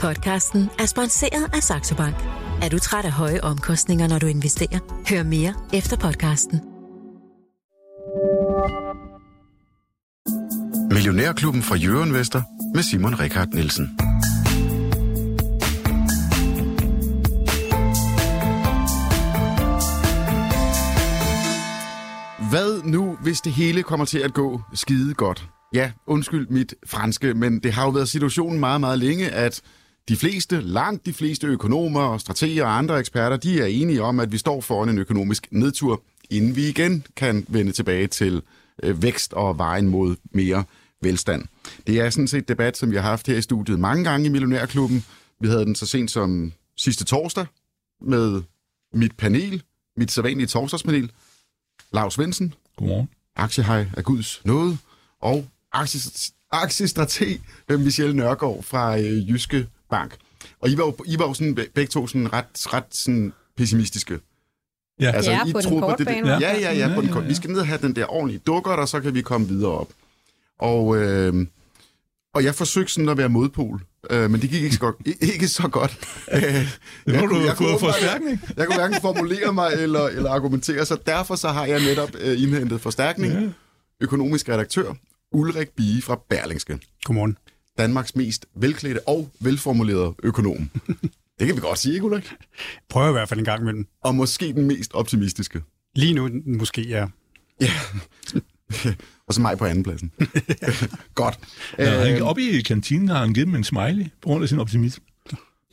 Podcasten er sponsoreret af Saxo Bank. Er du træt af høje omkostninger, når du investerer? Hør mere efter podcasten. Millionærklubben fra Jørgen Vester med Simon Rikard Nielsen. Hvad nu, hvis det hele kommer til at gå skide godt? Ja, undskyld mit franske, men det har jo været situationen meget, meget længe, at de fleste, langt de fleste økonomer, strateger og andre eksperter, de er enige om, at vi står foran en økonomisk nedtur, inden vi igen kan vende tilbage til øh, vækst og vejen mod mere velstand. Det er sådan set et debat, som vi har haft her i studiet mange gange i Millionærklubben. Vi havde den så sent som sidste torsdag med mit panel, mit sædvanlige torsdagspanel, Lars Svendsen, Godmorgen. aktiehej af Guds nåde, og aktiestrateg øh, Michelle Nørgaard fra øh, Jyske Bank. Og I var jo, I var jo sådan, be- begge to sådan ret, ret sådan pessimistiske. Ja, Altså, Ja, I på den troede korte det, bane, Ja, ja, ja, på den korte. Vi skal ned og have den der ordentlige dukker, og så kan vi komme videre op. Og, øh, og jeg forsøgte sådan at være modpol, øh, men det gik ikke så godt. Ikke så godt. Øh, du have fået åbenbart- forstærkning. Jeg kunne hverken formulere mig eller, eller argumentere, så derfor så har jeg netop øh, indhentet forstærkning. Ja. Økonomisk redaktør Ulrik Bie fra Berlingske. Godmorgen. Danmarks mest velklædte og velformulerede økonom. Det kan vi godt sige, ikke Ulrik? Prøver i hvert fald en gang imellem. Og måske den mest optimistiske. Lige nu måske, ja. Ja. og så mig på andenpladsen. godt. Ja, Øh, oppe i kantinen har han givet en smiley på grund af sin optimisme.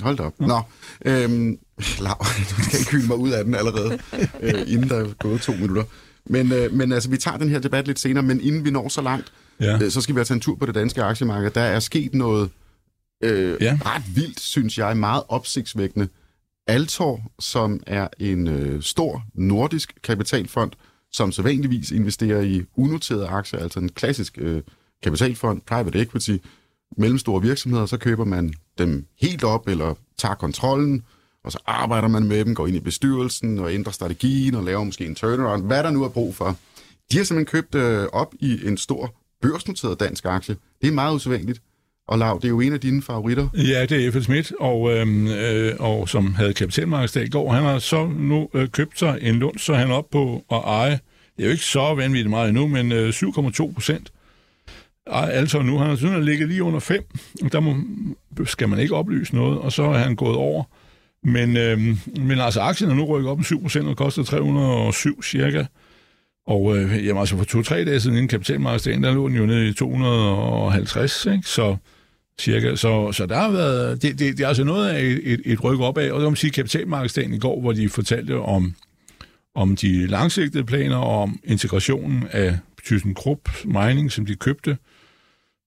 hold da op. Nå, øhm, Lav, du skal ikke hylde mig ud af den allerede, øh, inden der er gået to minutter. Men, øh, men altså, vi tager den her debat lidt senere, men inden vi når så langt, Ja. øh, så skal vi have taget en tur på det danske aktiemarked. Der er sket noget øh, Ja. ret vildt, synes jeg, meget opsigtsvækkende. Altor, som er en øh, stor nordisk kapitalfond, som så vanligvis investerer i unoterede aktier, altså en klassisk øh, kapitalfond, private equity, mellemstore virksomheder, så køber man dem helt op, eller tager kontrollen, og så arbejder man med dem, går ind i bestyrelsen og ændrer strategien og laver måske en turnaround, hvad der nu er brug for. De har simpelthen købt øh, op i en stor børsnoteret dansk aktie. Det er meget usædvanligt. Og Lav, det er jo en af dine favoritter. Ja, det er F.L. Schmidt, og, øhm, øh, og som havde kapitalmarkedsdag i går. Han har så nu øh, købt sig en lund, så han er op på at eje, det er jo ikke så vanvittigt meget endnu, men øh, 7,2 procent. Altså nu, han har sådan at ligget lige under 5, der må, skal man ikke oplyse noget, og så er han gået over. Men, øh, men altså, aktien er nu rykket op med 7% og koster 307 cirka. Og øh, jamen, altså for to-tre dage siden inden kapitalmarkedsdagen, der lå den jo nede i 250, ikke? Så, cirka. Så, så der har været, det, det, det er altså noget af et, et, et ryk opad, og det må man sige kapitalmarkedsdagen i går, hvor de fortalte om, om de langsigtede planer og om integrationen af ThyssenKrupp Mining, som de købte,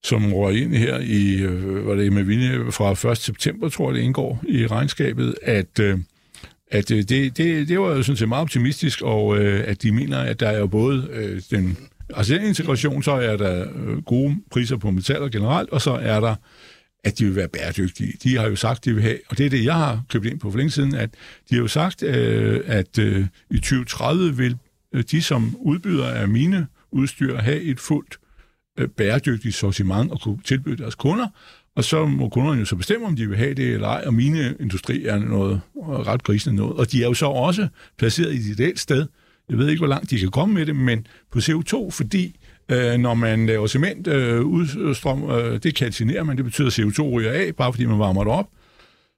som røg ind her i, øh, var det med vilje fra 1. september, tror jeg, det indgår i regnskabet, at, øh, at øh, det, det, det var jo sådan set meget optimistisk, og øh, at de mener, at der er jo både øh, den, altså den integration, så er der øh, gode priser på metaller generelt, og så er der, at de vil være bæredygtige. De har jo sagt, de vil have, og det er det, jeg har købt ind på for længe siden, at de har jo sagt, øh, at øh, i 2030 vil øh, de som udbyder af mine udstyr have et fuldt Øh, bæredygtigt sortiment og kunne tilbyde deres kunder, og så må kunderne jo så bestemme, om de vil have det eller ej, og mine industri er noget ret grisende noget. Og de er jo så også placeret i et ideelt sted. Jeg ved ikke, hvor langt de kan komme med det, men på CO2, fordi øh, når man laver cement, øh, udstrøm, øh, det kalcinerer man, det betyder, at CO2 ryger af, bare fordi man varmer det op.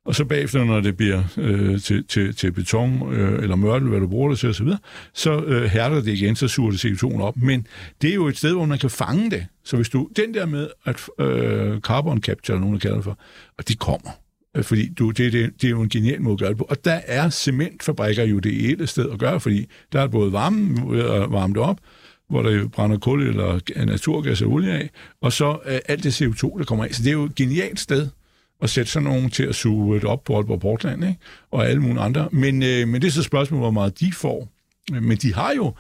Og så bagefter, når det bliver øh, til, til, til beton øh, eller mørtel, hvad du bruger det til osv., så øh, hærder det igen, så suger det CO2'en op. Men det er jo et sted, hvor man kan fange det. Så hvis du, den der med, at øh, carbon capture, eller nogen der kalder det for, og de kommer. Øh, fordi du, det, det, det er jo en genial måde at gøre det på. Og der er cementfabrikker jo det ideelle sted at gøre, fordi der er både varme ved at varme det op, hvor der brænder kul eller naturgas og olie af, og så øh, alt det CO2, der kommer af. Så det er jo et genialt sted at sætte sådan nogen til at suge det op på Aalborg Portland, ikke? og alle mulige andre. Men, øh, men det er så spørgsmålet, hvor meget de får. Men de har jo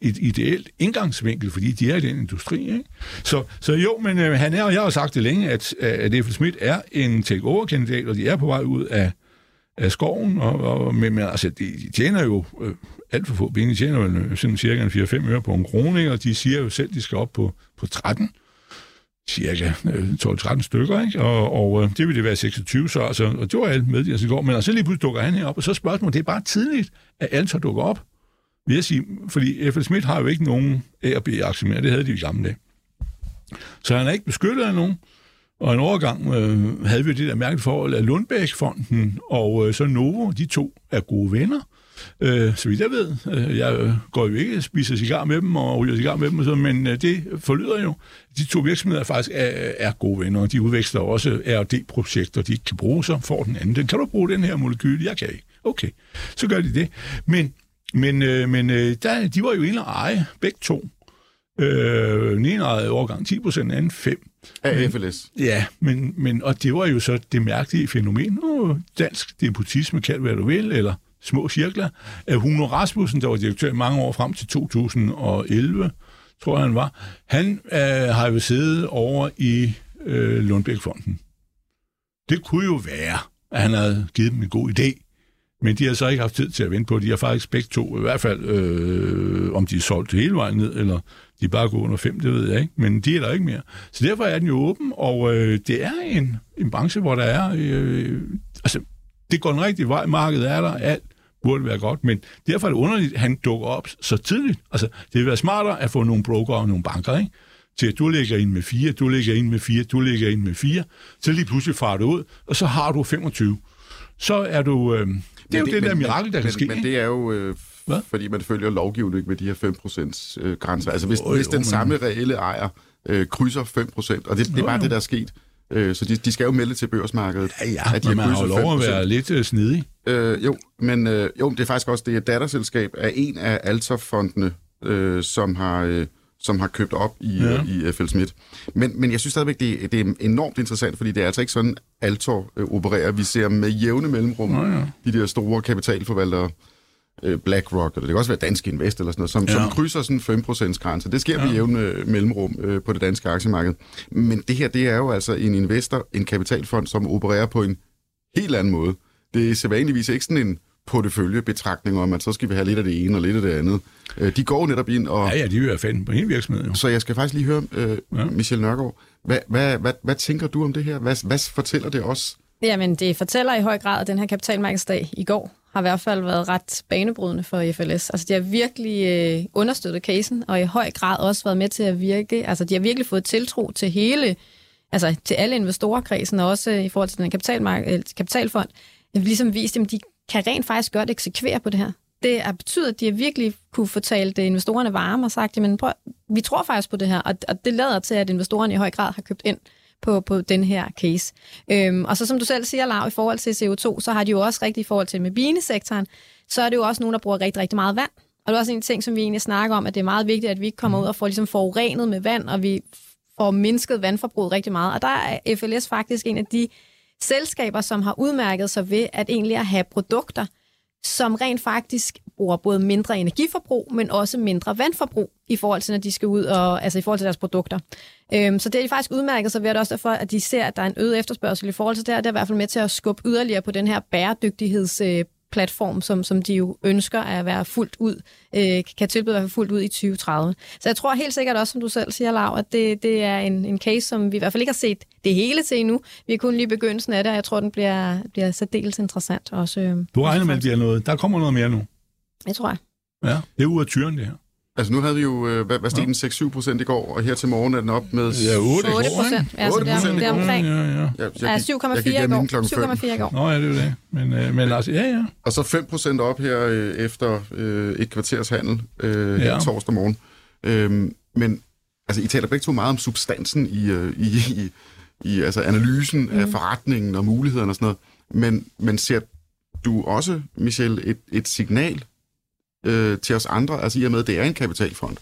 et ideelt indgangsvinkel, fordi de er i den industri. Ikke? Så, så jo, men øh, han er, og jeg har sagt det længe, at, at F. Schmidt er en take-over-kandidat, og de er på vej ud af, af skoven, og, og, men, men altså, de, de tjener jo øh, alt for få penge. De tjener jo øh, sådan cirka en 4-5 øre på en krone, ikke? og de siger jo selv, at de skal op på, på 13 cirka øh, 12-13 stykker, ikke? Og, og øh, det ville det være 26, så altså, og det var alt med, altså, i går. Men altså lige pludselig dukker han herop, og så spørgsmålet, det er bare tidligt, at Altor dukker op, vil jeg sige, fordi F.L. Schmidt har jo ikke nogen A- og B-aktier mere, det havde de i gamle dage. Så han er ikke beskyttet af nogen. Og en overgang øh, havde vi det der mærkeligt forhold at Lundbæk-fonden og øh, så Novo, de to er gode venner. Øh, så vidt jeg ved, øh, jeg går jo ikke og spiser cigar med dem og ryger cigar med dem, og så, men øh, det forlyder jo. De to virksomheder faktisk er, er gode venner, og de udveksler også R&D-projekter, de ikke kan bruge, så får den anden. Den kan du bruge den her molekyl? Jeg kan ikke. Okay, så gør de det. Men, men, øh, men der, de var jo inde og eje, begge to. Øh, den ene ejede overgang 10 procent, den anden 5. Af FLS. Ja, men, men, og det var jo så det mærkelige fænomen. Nu, dansk depotisme, kald hvad du vil, eller små cirkler. Øh, Huno Rasmussen, der var direktør i mange år frem til 2011, tror jeg han var, han øh, har jo siddet over i øh, Lundbækfonden. Det kunne jo være, at han havde givet dem en god idé, men de har så ikke haft tid til at vente på. De har faktisk begge to, i hvert fald, øh, om de er solgt hele vejen ned, eller de er bare gået under fem, det ved jeg ikke, men de er der ikke mere. Så derfor er den jo åben, og øh, det er en, en branche, hvor der er... Øh, altså, det går den rigtige vej, markedet er der, alt burde være godt, men derfor er det underligt, at han dukker op så tidligt. Altså, det vil være smartere at få nogle broker og nogle banker, ikke? til at du lægger ind med fire, du lægger ind med fire, du lægger ind med fire, så lige pludselig farer du ud, og så har du 25. Så er du... Øh, det er jo det, det der mirakel, der men, kan ske. Men det er jo, øh, Hvad? fordi man følger lovgivning med de her 5% øh, grænser. Altså hvis, Jo, jo, hvis den men- samme reelle ejer øh, krydser 5%, og det, det er bare jo. det, der er sket. Øh, så de, de skal jo melde til børsmarkedet, Ja, ja, at de men man har jo lov at 5%. være lidt øh, snedig. Øh, jo, men øh, jo, det er faktisk også det er et datterselskab af en af Altor-fondene, øh, som har... Øh, som har købt op i, Ja. ja. i FL Schmidt. Men, men jeg synes stadigvæk, det, er- det er enormt interessant, fordi det er altså ikke sådan, Altor øh, opererer. Vi ser med jævne mellemrum Nå ja. de der store kapitalforvaltere, øh, BlackRock, eller det kan også være Dansk Invest eller sådan noget, som, Ja. som krydser sådan 5% grænse. Det sker ja. med jævne øh, mellemrum øh, på det danske aktiemarked. Men det her, det er jo altså en investor, en kapitalfond, som opererer på en helt anden måde. Det er sædvanligvis ikke sådan en porteføljebetragtning om, at så skal vi have lidt af det ene og lidt af det andet. Øh, de går netop ind og... Ja, ja, de vil være fanden på hele virksomheden. Jo. Så jeg skal faktisk lige høre, øh, Ja. ja. Michel Nørgaard, hvad, hvad, hvad, hvad tænker du om det her? Hvad, hvad fortæller det os? Jamen, det fortæller i høj grad, at den her kapitalmarkedsdag i går har i hvert fald været ret banebrydende for FLS. Altså, de har virkelig øh, understøttet casen, og i høj grad også været med til at virke. Altså, de har virkelig fået tiltro til hele, altså til alle investorkredsen, og også øh, i forhold til den kapitalmark- øh, at kapitalfond, ligesom vist, at de kan rent faktisk godt eksekvere på det her. Det har betydet, at de har virkelig kunne fortælle det, øh, investorerne varme og sagt, jamen prøv, vi tror faktisk på det her, og, og det lader til, at investorerne i høj grad har købt ind på, på den her case. Øhm, og så som du selv siger, Lav, i forhold til CO2, så har de jo også rigtig i forhold til med binesektoren, så er det jo også nogen, der bruger rigtig, rigtig meget vand. Og det er også en ting, som vi egentlig snakker om, at det er meget vigtigt, at vi ikke kommer ud og får ligesom forurenet med vand, og vi får mindsket vandforbruget rigtig meget. Og der er FLS faktisk en af de selskaber, som har udmærket sig ved at egentlig at have produkter, som rent faktisk bruger både mindre energiforbrug, men også mindre vandforbrug i forhold til, når de skal ud og, altså i forhold til deres produkter. Øhm, så det er de faktisk udmærket sig ved, at også derfor, at de ser, at der er en øget efterspørgsel i forhold til det her. Det er i hvert fald med til at skubbe yderligere på den her bæredygtigheds øh, platform, som, som de jo ønsker at være fuldt ud, øh, kan tilbyde at være fuldt ud i 2030. Så jeg tror helt sikkert også, som du selv siger, Lav, at det, det er en, en case, som vi i hvert fald ikke har set det hele til endnu. Vi er kun lige begyndelsen af det, og jeg tror, den bliver, bliver særdeles interessant også. Øh, Du regner med, at det bliver noget. Der kommer noget mere nu. Jeg tror jeg. Ja, det er af tyren, det her. Altså nu havde vi jo, øh, hvad, hvad steg den 6-7 procent i går, og her til morgen er den op med... Ja, 8 i 8 går, procent. Ja, så det er, 8% det er i går. omkring Ja, ja. Ja, ja, jeg jeg 7,4 gik i går. inden klokken fem. 7,4 i går. Nå, ja, det er jo det. Men, øh, men altså, ja, ja. Og så 5 procent op her øh, efter øh, et kvarters handel øh, Ja. torsdag morgen. Øhm, men altså, I taler begge to meget om substansen i, øh, i, i, i altså analysen mm. af forretningen og mulighederne og sådan noget. Men, men ser du også, Michel, et, et signal øh, til os andre, altså i og med, at det er en kapitalfond?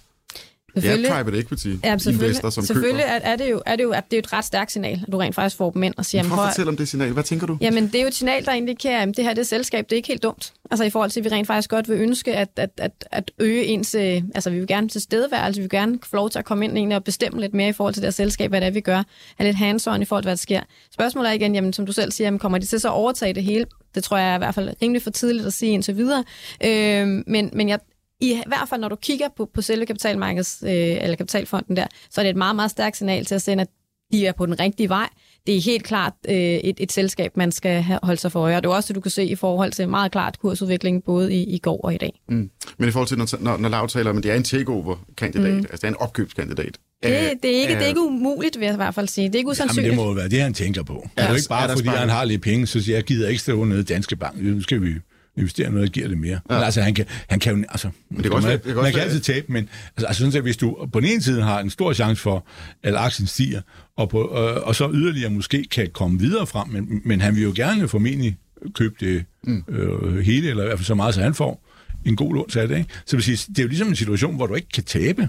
Det er private equity Ja, selvfølgelig, investor, som selvfølgelig køber. er, er, det jo, er det jo, at det er et ret stærkt signal, at du rent faktisk får dem ind og siger, Prøv at fortælle om det signal. Hvad tænker du? Jamen, det er jo et signal, der indikerer, at det her det selskab, det er ikke helt dumt. Altså i forhold til, at vi rent faktisk godt vil ønske at, at, at, at øge ens... øh, Altså vi vil gerne til stedeværelse, vi vil gerne få lov til at komme ind egentlig og bestemme lidt mere i forhold til det her selskab, hvad det er, vi gør. Er lidt hands i forhold til, hvad der sker. Spørgsmålet er igen, jamen, som du selv siger, jamen, kommer de til så at overtage det hele? Det tror jeg er i hvert fald rimelig for tidligt at sige indtil videre. Øh, men, men jeg, i hvert fald, når du kigger på, på selve kapitalmarkeds, øh, eller kapitalfonden der, så er det et meget, meget stærkt signal til at sende, at de er på den rigtige vej. Det er helt klart øh, et, et selskab, man skal holde sig for øje. Og det er også det, du kan se i forhold til meget klart kursudviklingen både i, i går og i dag. Mm. Men i forhold til, når, når, når Lav taler om, at det er en takeover-kandidat, mm. altså det er en opkøbskandidat. Det, det, er ikke, det er ikke umuligt, vil jeg i hvert fald sige. Det er ikke usandsynligt. Jamen, det må jo være det, han tænker på. Ja, det er jo ikke bare, fordi han har lidt penge, så siger jeg, gider ikke stå nede i Danske Bank. Nu skal vi investere noget, der giver det mere. Ja. Men altså, han kan, han kan jo... Altså, men det kan også, man, det kan, man kan altid tabe, men altså, altså, synes jeg, hvis du på den ene side har en stor chance for, at aktien stiger, og, på, øh, og så yderligere måske kan komme videre frem, men, men han vil jo gerne formentlig købe det mm. øh, hele, eller i hvert fald så meget, så han får en god lån til det. Ikke? Så vil sige, det er jo ligesom en situation, hvor du ikke kan tabe.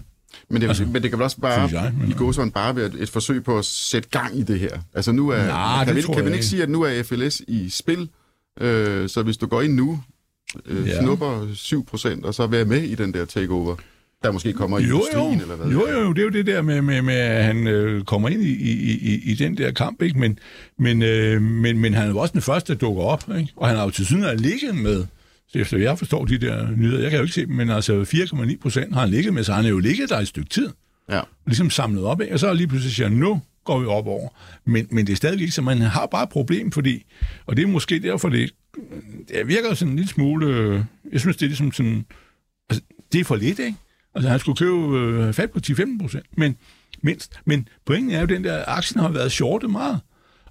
Men det, altså, men det kan vel også bare, jeg, men, i gå sådan bare være et, et forsøg på at sætte gang i det her. Altså nu er, nej, kan, vi, kan man ikke sige, at nu er FLS i spil, øh, så hvis du går ind nu, øh, ja. snupper 7%, og så være med i den der takeover, der måske kommer i jo, industrien, jo. eller hvad? Jo, jo, det er jo det der med, med, med at han øh, kommer ind i, i, i, i den der kamp, ikke? Men, men, øh, men, men han er jo også den første, der dukker op, ikke? og han har jo til syden ligget med, så efter jeg forstår de der nyheder, jeg kan jo ikke se dem, men altså 4,9 procent har han ligget med, så han er jo ligget der et stykke tid. Ja. Ligesom samlet op, ikke? og så lige pludselig siger nu går vi op over. Men, men det er stadig ligesom, så man har bare et problem, fordi, og det er måske derfor, det, det virker sådan en lille smule, øh, jeg synes, det er ligesom sådan, altså, det er for lidt, ikke? Altså, han skulle købe øh, fat på 10-15 procent, men mindst. Men pointen er jo, at den der aktien har været shortet meget.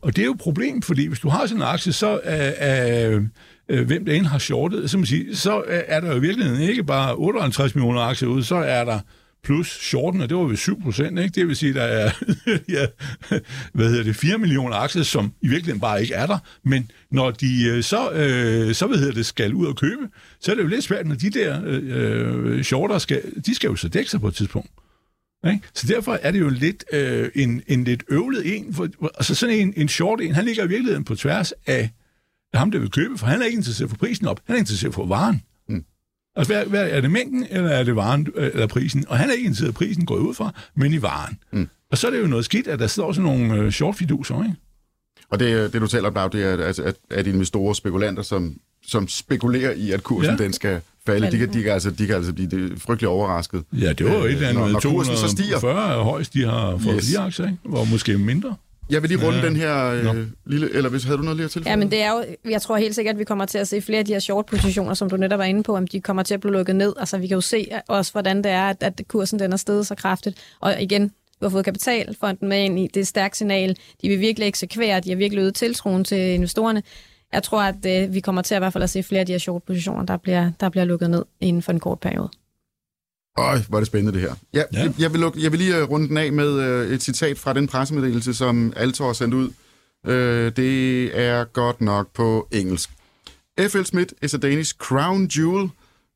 Og det er jo et problem, fordi hvis du har sådan en aktie, så er, øh, øh, hvem der end har shortet, så, man sige, så er der jo i virkeligheden ikke bare 58 millioner aktier ude, så er der plus shorten, og det var ved 7 procent, ikke? Det vil sige, der er ja, hvad hedder det, 4 millioner aktier, som i virkeligheden bare ikke er der, men når de øh, så, øh, så hvad hedder det, skal ud og købe, så er det jo lidt svært, når de der øh, shorter skal, de skal jo så dække sig på et tidspunkt. Ikke? Så derfor er det jo lidt øh, en, en lidt øvlet en, for, altså sådan en, en short en, han ligger i virkeligheden på tværs af ham, der vil købe, for han er ikke interesseret for prisen op, han er interesseret for varen. Altså, hvad, hvad, er det mængden, eller er det varen, øh, eller prisen? Og han er ikke interesseret i prisen, går ud fra, men i varen. Mm. Og så er det jo noget skidt, at der står sådan nogle øh, short fiduser, ikke? Og det, det du taler om, det er, at, at, at investorer og spekulanter, som, som spekulerer i, at kursen ja. den skal falde, de kan, de, kan altså, de kan altså blive frygtelig overrasket. Ja, det var jo et eller andet når, når 240 højst, de har fået yes. aktier, ikke? Hvor måske mindre. Jeg vil lige runde ja. den her øh, lille... Eller hvis havde du noget lige at tilføje? Ja, men det er jo... Jeg tror helt sikkert, at vi kommer til at se flere af de her short-positioner, som du netop var inde på, om de kommer til at blive lukket ned. Altså, vi kan jo se også, hvordan det er, at, at kursen den er steget så kraftigt. Og igen, vi har fået kapitalfonden med ind i det stærkt signal. De vil virkelig eksekvere, de har virkelig øget tiltroen til investorerne. Jeg tror, at øh, vi kommer til at i hvert fald at se flere af de her short-positioner, der bliver, der bliver lukket ned inden for en kort periode. Øj, hvor er det spændende det her. Ja, ja. Jeg, jeg, vil, lukke, jeg vil lige øh, runde den af med øh, et citat fra den pressemeddelelse, som Altor har sendt ud. Øh, det er godt nok på engelsk. F.L. Smith is a Danish crown jewel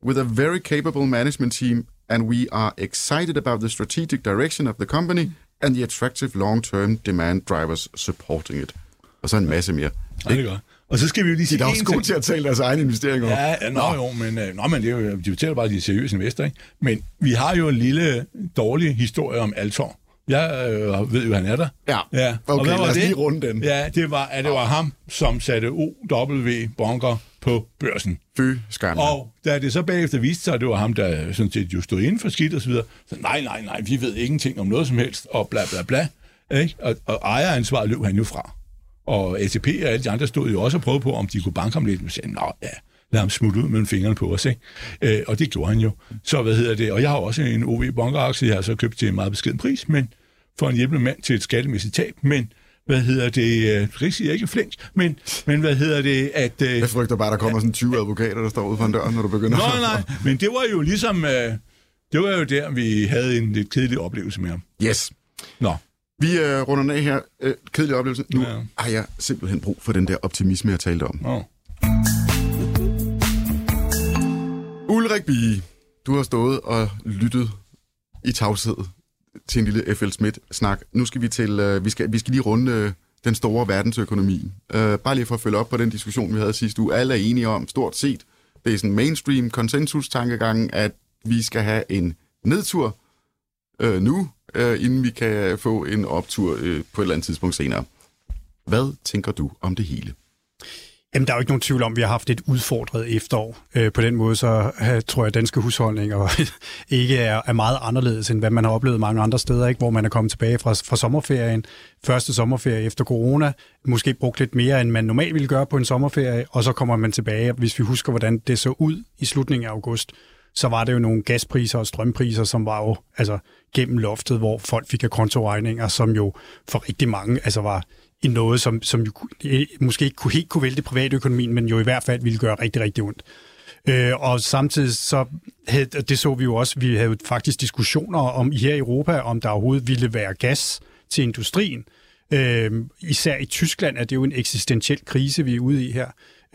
with a very capable management team, and we are excited about the strategic direction of the company and the attractive long-term demand drivers supporting it. Og så en masse mere. Ja, det er godt. Og så skal vi jo lige sige... De er også gode til at tale deres egen investeringer. Ja, nå, nå. jo, men, øh, nå, men det er jo, de fortæller bare, at de er seriøse investorer, ikke? Men vi har jo en lille dårlig historie om Altor. Jeg øh, ved jo, han er der. Ja, ja. okay, og hvad var lad os det? lige runde den. Ja, det var, at det var ham, som satte OW Bunker på børsen. Fy skam. Og da det så bagefter viste sig, at det var ham, der sådan set jo stod inden for skidt og så videre, så nej, nej, nej, vi ved ingenting om noget som helst, og bla bla bla. Ikke? Og, og ejeransvaret løb han jo fra. Og ATP og alle de andre stod jo også og prøvede på, om de kunne banke ham lidt. Men sagde, nå ja, lad ham smutte ud med fingrene på os. Ikke? Øh, og det gjorde han jo. Så hvad hedder det? Og jeg har også en OV bunkeraktie, jeg har så købt til en meget beskeden pris, men for en hjælpende mand til et skattemæssigt tab. Men hvad hedder det, øh, siger ikke flink, men, men hvad hedder det, at... Øh, jeg frygter bare, der kommer sådan 20 advokater, der står ude for en dør, når du begynder. Nej, nej, men det var jo ligesom, øh, det var jo der, vi havde en lidt kedelig oplevelse med ham. Yes. Nå. Vi uh, runder den af her. Uh, kedelig oplevelse. Nu ja. har jeg simpelthen brug for den der optimisme, jeg talte om. Oh. Ulrik Bie, du har stået og lyttet i tavshed til en lille F.L. Schmidt-snak. Nu skal vi til, uh, vi, skal, vi skal lige runde uh, den store verdensøkonomi. Uh, bare lige for at følge op på den diskussion, vi havde sidste uge. Alle er enige om, stort set, det er sådan mainstream konsensus-tankegangen, at vi skal have en nedtur uh, nu, øh, inden vi kan få en optur øh, på et eller andet tidspunkt senere. Hvad tænker du om det hele? Jamen, der er jo ikke nogen tvivl om, at vi har haft et udfordret efterår. Øh, på den måde, så øh, tror jeg, at danske husholdninger ikke er, er meget anderledes, end hvad man har oplevet mange andre steder, ikke? hvor man er kommet tilbage fra, fra sommerferien, første sommerferie efter corona, måske brugt lidt mere, end man normalt ville gøre på en sommerferie, og så kommer man tilbage, hvis vi husker, hvordan det så ud i slutningen af august, så var det jo nogle gaspriser og strømpriser, som var jo altså, gennem loftet, hvor folk fik af kontoregninger, som jo for rigtig mange altså var i noget, som, som jo eh, måske ikke kunne, helt kunne vælte privatøkonomien, men jo i hvert fald ville gøre rigtig, rigtig ondt. Øh, og samtidig så, havde, det så vi jo også, vi havde faktisk diskussioner om her i Europa, om der overhovedet ville være gas til industrien. Øh, især i Tyskland er det jo en eksistentiel krise, vi er ude i her.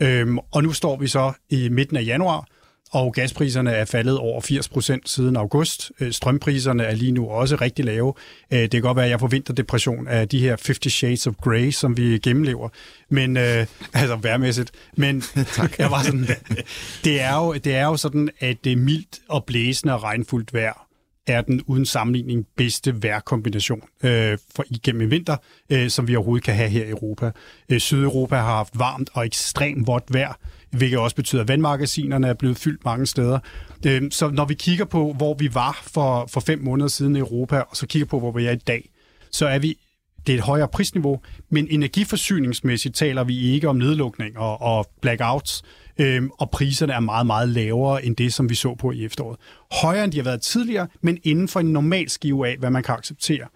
Øh, og nu står vi så i midten af januar, og gaspriserne er faldet over 80 procent siden august. Øh, strømpriserne er lige nu også rigtig lave. Øh, det kan godt være, at jeg får vinterdepression af de her 50 Shades of Grey, som vi gennemlever. Men, øh, altså værmæssigt. Men jeg var sådan, det, er jo, det er jo sådan, at det mildt og blæsende og regnfuldt vejr er den uden sammenligning bedste vejrkombination øh, for igennem en vinter, øh, som vi overhovedet kan have her i Europa. Øh, Sydeuropa har haft varmt og ekstremt vådt vejr, hvilket også betyder, at vandmagasinerne er blevet fyldt mange steder. Øhm, så når vi kigger på, hvor vi var for, for fem måneder siden i Europa, og så kigger på, hvor vi er i dag, så er vi det er et højere prisniveau, men energiforsyningsmæssigt taler vi ikke om nedlukning og, og blackouts, øhm, og priserne er meget, meget lavere end det, som vi så på i efteråret. Højere end de har været tidligere, men inden for en normal skive af, hvad man kan acceptere.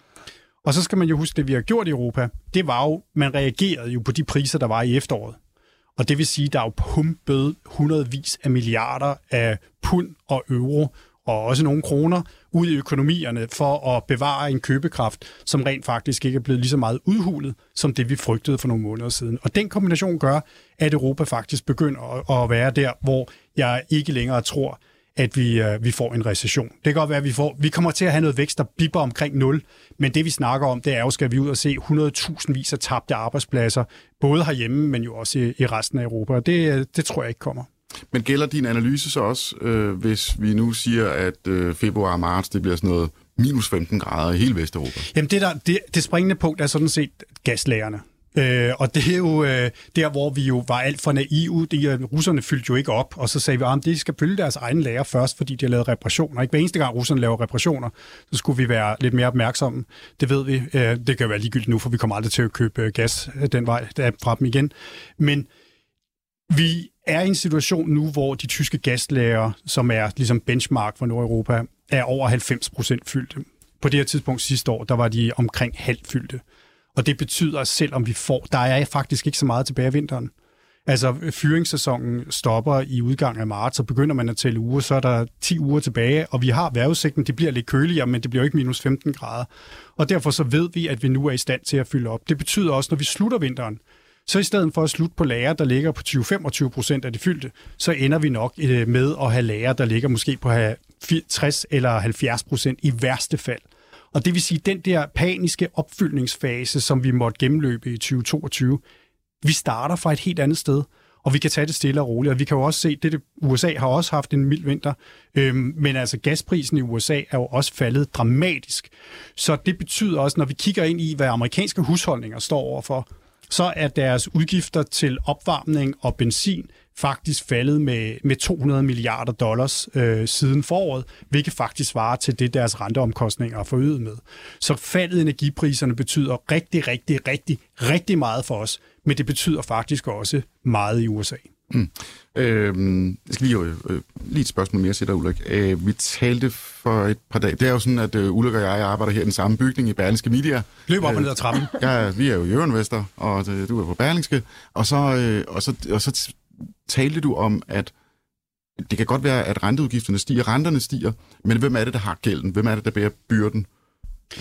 Og så skal man jo huske, det vi har gjort i Europa, det var jo, man reagerede jo på de priser, der var i efteråret. Og det vil sige, at der er jo pumpet hundredvis af milliarder af pund og euro, og også nogle kroner, ud i økonomierne for at bevare en købekraft, som rent faktisk ikke er blevet lige så meget udhulet, som det vi frygtede for nogle måneder siden. Og den kombination gør, at Europa faktisk begynder at være der, hvor jeg ikke længere tror, at vi, uh, vi får en recession. Det kan godt være, at vi, får, vi kommer til at have noget vækst, der bipper omkring 0, men det vi snakker om, det er jo, skal vi ud og se 100.000 vis af tabte arbejdspladser, både herhjemme, men jo også i, i resten af Europa. Og det, øh, det tror jeg ikke kommer. Men gælder din analyse så også, øh, hvis vi nu siger, at øh, februar og marts, det bliver sådan noget minus 15 grader i hele Vesteuropa? Jamen det, der, det, det springende punkt er sådan set gaslagerne. Øh, og det er jo øh, der, hvor vi jo var alt for naive. De, russerne fyldte jo ikke op, og så sagde vi, ah, at de skal fylde deres egen lager først, fordi de har lavet reparationer. Ikke hver eneste gang russerne laver reparationer, så skulle vi være lidt mere opmærksomme. Det ved vi. Øh, det kan være ligegyldigt nu, for vi kommer aldrig til at købe øh, gas øh, den vej der fra dem igen. Men vi er i en situation nu, hvor de tyske gaslager, som er ligesom benchmark for Nordeuropa, er over 90 procent fyldte. På det her tidspunkt sidste år, der var de omkring halvt fyldte. Og det betyder, at selvom vi får, der er faktisk ikke så meget tilbage af vinteren. Altså, fyringssæsonen stopper i udgang af marts, og begynder man at tælle uger, så er der 10 uger tilbage, og vi har vejrudsigten, det bliver lidt køligere, men det bliver ikke minus 15 grader. Og derfor så ved vi, at vi nu er i stand til at fylde op. Det betyder også, når vi slutter vinteren, så i stedet for at slutte på lager, der ligger på 20-25 procent af det fyldte, så ender vi nok øh, med at have lager, der ligger måske på 60 eller 70 procent i værste fald. Og det vil sige, at den der paniske opfyldningsfase, som vi måtte gennemløbe i 2022, vi starter fra et helt andet sted, og vi kan tage det stille og roligt. Og vi kan jo også se, at det, USA har også haft en mild vinter, øhm, men altså gasprisen i USA er jo også faldet dramatisk. Så det betyder også, når vi kigger ind i, hvad amerikanske husholdninger står overfor, så er deres udgifter til opvarmning og benzin faktisk faldet med, med 200 milliarder dollars øh, siden foråret, hvilket faktisk svarer til det, deres renteomkostninger er forøget med. Så faldet i energipriserne betyder rigtig, rigtig, rigtig, rigtig meget for os, men det betyder faktisk også meget i USA. Mm. Øhm, jeg skal lige, øh, øh, lige et spørgsmål mere til dig, Ulrik. Øh, vi talte for et par dage. Det er jo sådan, at øh, Ulrik og jeg arbejder her i den samme bygning i Berlingske Media. Løb op og ned ad trappen. Ja, vi er jo Jørgen Vester, og øh, du er på Berlingske. Og så, øh, og, så, og så talte du om, at det kan godt være, at renteudgifterne stiger, renterne stiger, men hvem er det, der har gælden? Hvem er det, der bærer byrden?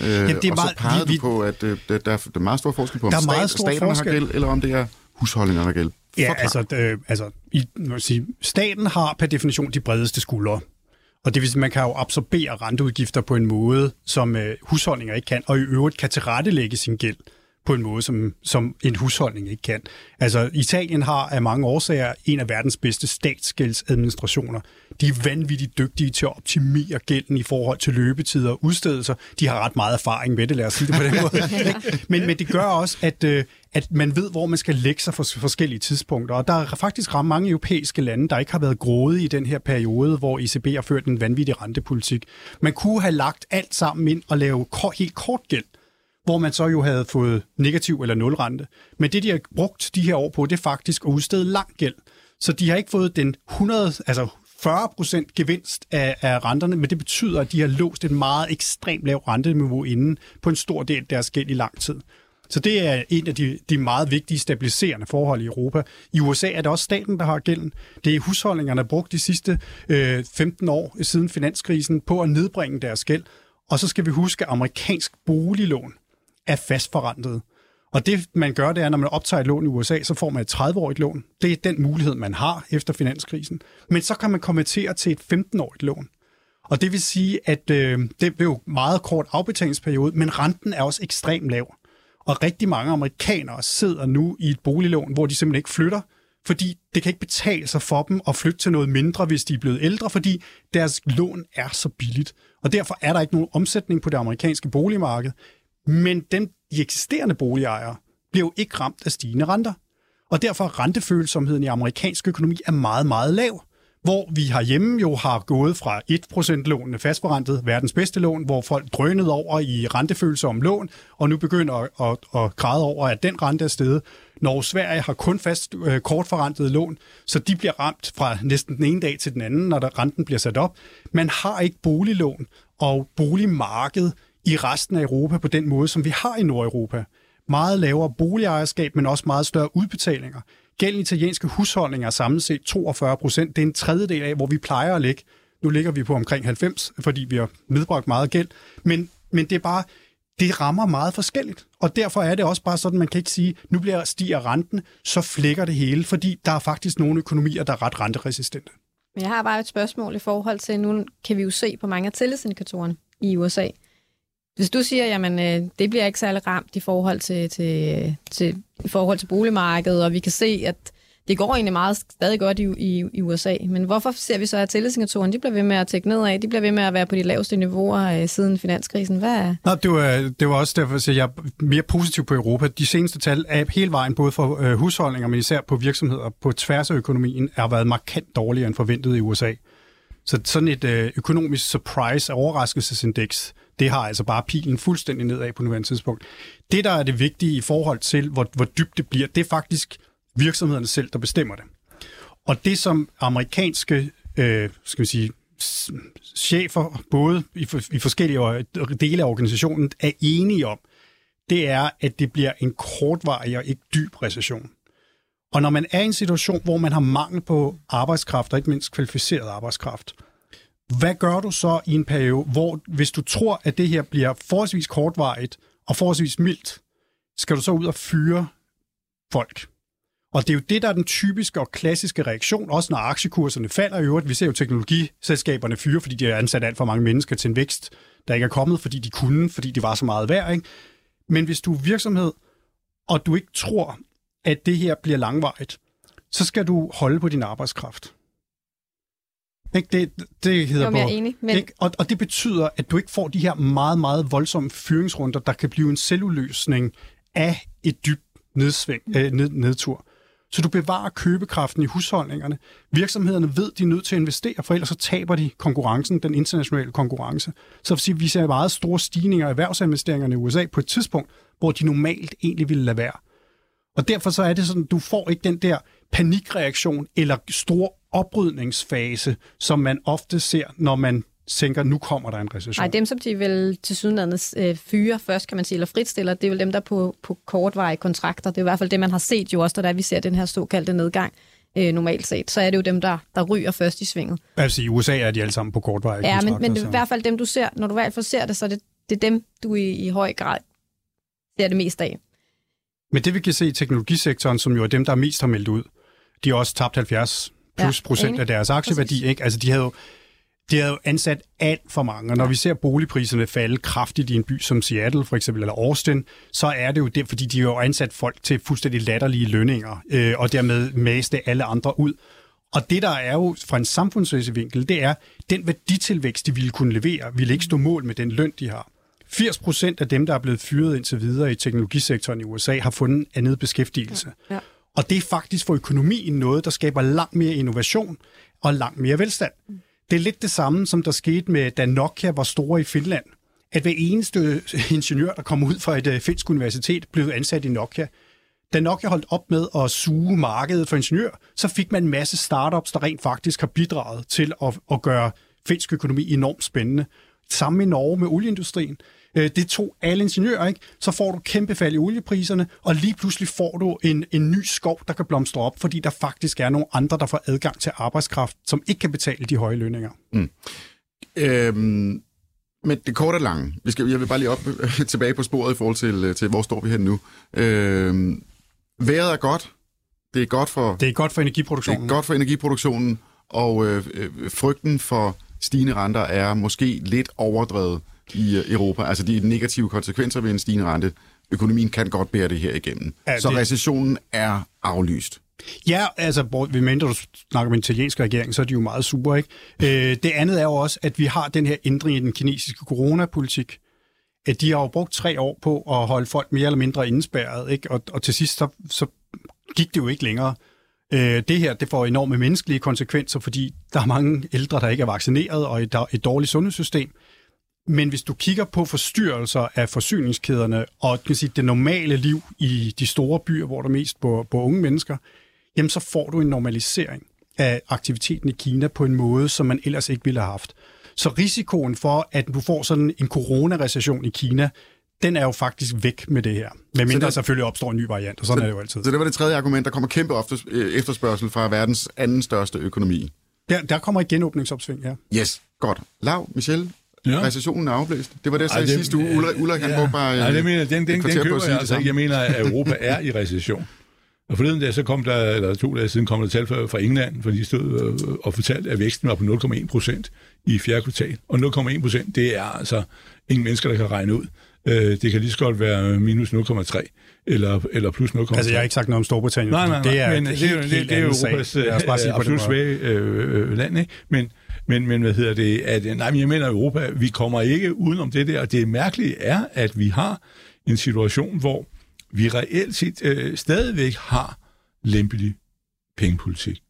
Øh, Jamen, det er og meget, så pegede vi, du på, at øh, der, der er meget stor forskel på, om der er meget stat, stor staterne forskel. har gæld, eller om det er husholdningerne har gæld. Ja, altså, øh, altså i, sige, staten har per definition de bredeste skuldre. Og det vil sige, man kan jo absorbere renteudgifter på en måde, som øh, husholdninger ikke kan, og i øvrigt kan tilrettelægge sin gæld på en måde, som, som en husholdning ikke kan. Altså, Italien har af mange årsager en af verdens bedste statsgældsadministrationer. De er vanvittigt dygtige til at optimere gælden i forhold til løbetider og udstedelser. De har ret meget erfaring med det, lad os sige det på den måde. men, men det gør også, at, øh, at man ved, hvor man skal lægge sig for forskellige tidspunkter. Og der er faktisk ret mange europæiske lande, der ikke har været grådige i den her periode, hvor ECB har ført en vanvittig rentepolitik. Man kunne have lagt alt sammen ind og lave helt kort gæld hvor man så jo havde fået negativ eller nul rente. Men det, de har brugt de her år på, det er faktisk at udstede lang gæld. Så de har ikke fået den 100, altså 40% gevinst af, af renterne, men det betyder, at de har låst et meget ekstremt lavt renteniveau inden på en stor del af deres gæld i lang tid. Så det er en af de, de meget vigtige stabiliserende forhold i Europa. I USA er det også staten, der har gælden. Det er husholdningerne, der brugt de sidste øh, 15 år siden finanskrisen på at nedbringe deres gæld. Og så skal vi huske, at amerikansk boliglån er fastforrentet. Og det, man gør, det er, når man optager et lån i USA, så får man et 30-årigt lån. Det er den mulighed, man har efter finanskrisen. Men så kan man konvertere til et 15-årigt lån. Og det vil sige, at øh, det blev meget kort afbetalingsperiode, men renten er også ekstremt lav. Og rigtig mange amerikanere sidder nu i et boliglån, hvor de simpelthen ikke flytter, fordi det kan ikke betale sig for dem at flytte til noget mindre, hvis de er blevet ældre, fordi deres lån er så billigt. Og derfor er der ikke nogen omsætning på det amerikanske boligmarked. Men dem, de eksisterende boligejere bliver jo ikke ramt af stigende renter. Og derfor er rentefølsomheden i amerikansk økonomi er meget, meget lav. Hvor vi herhjemme jo har gået fra 1% lånene fastforrentet, verdens bedste lån, hvor folk drønede over i rentefølsomme lån, og nu begynder at, at, at græde over, at den rente er steget. Når Sverige har kun fast øh, kortforrentet lån, så de bliver ramt fra næsten den ene dag til den anden, når der renten bliver sat op. Man har ikke boliglån og boligmarkedet i resten af Europa på den måde, som vi har i Nordeuropa. Meget lavere boligejerskab, men også meget større udbetalinger. Gæld i italienske husholdninger er samlet set 42 procent. Det er en tredjedel af, hvor vi plejer at ligge. Nu ligger vi på omkring 90, fordi vi har nedbragt meget gæld. Men, men det er bare, det rammer meget forskelligt. Og derfor er det også bare sådan, man kan ikke sige, nu bliver stiger renten, så flækker det hele, fordi der er faktisk nogle økonomier, der er ret renteresistente. Men jeg har bare et spørgsmål i forhold til, nu kan vi jo se på mange af tillidsindikatorerne i USA, hvis du siger, jamen øh, det bliver ikke særlig ramt i forhold til, til, til, i forhold til boligmarkedet, og vi kan se, at det går egentlig meget stadig godt i, i, i USA, men hvorfor ser vi så, at tillidsindikatorerne de bliver ved med at tække nedad, de bliver ved med at være på de laveste niveauer øh, siden finanskrisen? Hvad er... Nå, det, var, øh, det var også derfor, at jeg er mere positiv på Europa. De seneste tal er hele vejen, både for øh, husholdninger, men især på virksomheder på tværs af økonomien, har været markant dårligere end forventet i USA. Så sådan et øh, økonomisk surprise overraskelsesindeks, det har altså bare pilen fuldstændig nedad på nuværende tidspunkt. Det, der er det vigtige i forhold til, hvor, hvor dybt det bliver, det er faktisk virksomhederne selv, der bestemmer det. Og det, som amerikanske øh, skal vi sige, chefer, både i, for, i forskellige dele af organisationen, er enige om, det er, at det bliver en kortvarig og ikke dyb recession. Og når man er i en situation, hvor man har mangel på arbejdskraft, og ikke mindst kvalificeret arbejdskraft, hvad gør du så i en periode, hvor hvis du tror, at det her bliver forholdsvis kortvarigt og forholdsvis mildt, skal du så ud og fyre folk? Og det er jo det, der er den typiske og klassiske reaktion, også når aktiekurserne falder i øvrigt. Vi ser jo teknologiselskaberne fyre, fordi de har ansat alt for mange mennesker til en vækst, der ikke er kommet, fordi de kunne, fordi de var så meget værd. Ikke? Men hvis du er virksomhed, og du ikke tror, at det her bliver langvarigt, så skal du holde på din arbejdskraft. Ikke? Det, det hedder jo, jeg er enig, men... ikke? Og, og det betyder, at du ikke får de her meget, meget voldsomme fyringsrunder, der kan blive en selvudløsning af et dybt nedsving, øh, ned, nedtur. Så du bevarer købekraften i husholdningerne. Virksomhederne ved, de er nødt til at investere, for ellers så taber de konkurrencen, den internationale konkurrence. Så vil sige, vi ser meget store stigninger i erhvervsinvesteringerne i USA på et tidspunkt, hvor de normalt egentlig ville lade være. Og derfor så er det sådan, du får ikke den der panikreaktion eller stor oprydningsfase, som man ofte ser, når man tænker, nu kommer der en recession. Nej, dem som de vil til sydenlandet øh, fyre først, kan man sige, eller fritstiller, det er vel dem, der på, på kortvarige kontrakter. Det er i hvert fald det, man har set jo også, da vi ser den her såkaldte nedgang øh, normalt set. Så er det jo dem, der, der ryger først i svinget. Altså i USA er de alle sammen på kortvarige ja, kontrakter. Ja, men, men i hvert fald dem, du ser, når du i hvert fald ser det, så er det, det er dem, du i, i høj grad ser det mest af. Men det vi kan se i teknologisektoren, som jo er dem, der mest har meldt ud, de har også tabt 70 plus ja, procent enig. af deres aktieværdi. Ikke? Altså, de havde jo, har jo ansat alt for mange, og når vi ser boligpriserne falde kraftigt i en by som Seattle for eksempel, eller Austin, så er det jo det, fordi de har jo ansat folk til fuldstændig latterlige lønninger, øh, og dermed maste alle andre ud. Og det, der er jo fra en samfundsmæssig vinkel, det er, den værditilvækst, de ville kunne levere, ville ikke stå mål med den løn, de har. 80 procent af dem, der er blevet fyret indtil videre i teknologisektoren i USA, har fundet andet beskæftigelse. Ja. Ja. Og det er faktisk for økonomien noget, der skaber langt mere innovation og langt mere velstand. Mm. Det er lidt det samme, som der skete med, da Nokia var store i Finland. At hver eneste ingeniør, der kom ud fra et øh, finsk universitet, blev ansat i Nokia. Da Nokia holdt op med at suge markedet for ingeniør, så fik man en masse startups, der rent faktisk har bidraget til at, at gøre finsk økonomi enormt spændende. Samme i Norge med olieindustrien. Øh, det tog alle ingeniører, ikke? Så får du kæmpe fald i oliepriserne, og lige pludselig får du en, en ny skov, der kan blomstre op, fordi der faktisk er nogle andre, der får adgang til arbejdskraft, som ikke kan betale de høje lønninger. Mm. Øhm, men det korte og lange, vi skal, jeg vil bare lige op tilbage på sporet i forhold til, til hvor står vi her nu. Øhm, vejret er godt. Det er godt for... Det er godt for energiproduktionen. Det er godt for energiproduktionen, og øh, øh frygten for stigende renter er måske lidt overdrevet i øh, Europa. Altså de negative konsekvenser ved en stigende rente. Økonomien kan godt bære det her igennem. Ja, så det... recessionen er aflyst. Ja, altså, vi mindre du snakker med en italiensk regering, så er de jo meget super, ikke? Øh, det andet er jo også, at vi har den her ændring i den kinesiske coronapolitik. At de har jo brugt tre år på at holde folk mere eller mindre indspærret, ikke? Og, og til sidst, så, så gik det jo ikke længere. Øh, det her, det får enorme menneskelige konsekvenser, fordi der er mange ældre, der ikke er vaccineret, og et, et dårligt sundhedssystem. Men hvis du kigger på forstyrrelser af forsyningskæderne og kan sige, det normale liv i de store byer, hvor der mest bor, bor unge mennesker, jamen så får du en normalisering af aktiviteten i Kina på en måde, som man ellers ikke ville have haft. Så risikoen for, at du får sådan en coronarecession i Kina, den er jo faktisk væk med det her. Med mindre der selvfølgelig opstår en ny variant, og sådan så, er det jo altid. Så det var det tredje argument, der kommer kæmpe øh, efterspørgsel fra verdens anden største økonomi. Der, der kommer et genåbningsopsving, ja. Yes, godt. Lav, Michel, Ja. Recessionen er afblæst. Det var det, jeg sagde sidste uge. Ulrik, Ulrik han ja. bare Nej, det mener, den, den, den køber jeg altså ikke. Jeg mener, at Europa er i recession. Og forleden dag, så kom der, eller to dage siden, kom der tal fra, fra England, for de stod øh, og fortalte, at væksten var på 0,1 procent i fjerde kvartal. Og 0,1 procent, det er altså ingen mennesker, der kan regne ud. Øh, det kan lige så godt være minus 0,3 eller, eller plus 0,3. Altså, jeg har ikke sagt noget om Storbritannien. Nej, nej, nej. Det er, men, det, det, det, det er jo Europas øh, absolut svage øh, land, ikke? Men, men, men hvad hedder det? At, nej, men jeg mener, Europa, vi kommer ikke udenom det der. Og det mærkelige er, at vi har en situation, hvor vi reelt set øh, stadigvæk har lempelig pengepolitik.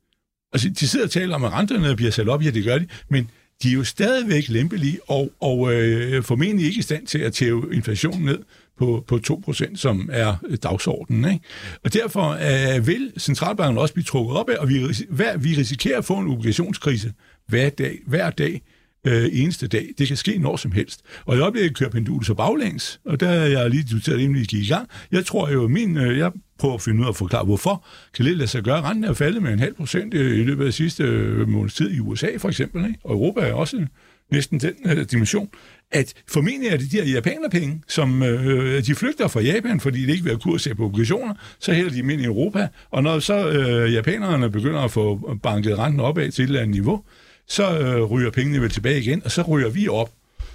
Altså, de sidder og taler om, at renterne bliver sat op. Ja, det gør de. Men de er jo stadigvæk lempelige og, og øh, formentlig ikke i stand til at tæve inflationen ned på, på 2%, som er dagsordenen. Ikke? Og derfor øh, vil centralbanken også blive trukket op af, og vi, hver, vi risikerer at få en obligationskrise hver dag, hver dag øh, eneste dag. Det kan ske når som helst. Og i øjeblikket kører pendulet så baglæns, og der er jeg lige diskuteret, inden vi gik i gang. Jeg tror jo, min, øh, jeg prøver at finde ud af at forklare, hvorfor kan det lade sig gøre. Renten er faldet med en halv procent øh, i løbet af sidste øh, måneds tid i USA, for eksempel. Ikke? Og Europa er også næsten den øh, dimension, at formentlig er det de her japanerpenge, som øh, de flygter fra Japan, fordi det ikke vil have kurs på obligationer, så hælder de dem ind i Europa, og når så øh, japanerne begynder at få banket renten opad til et eller andet niveau, så øh, ryger pengene vel tilbage igen, og så ryger vi op.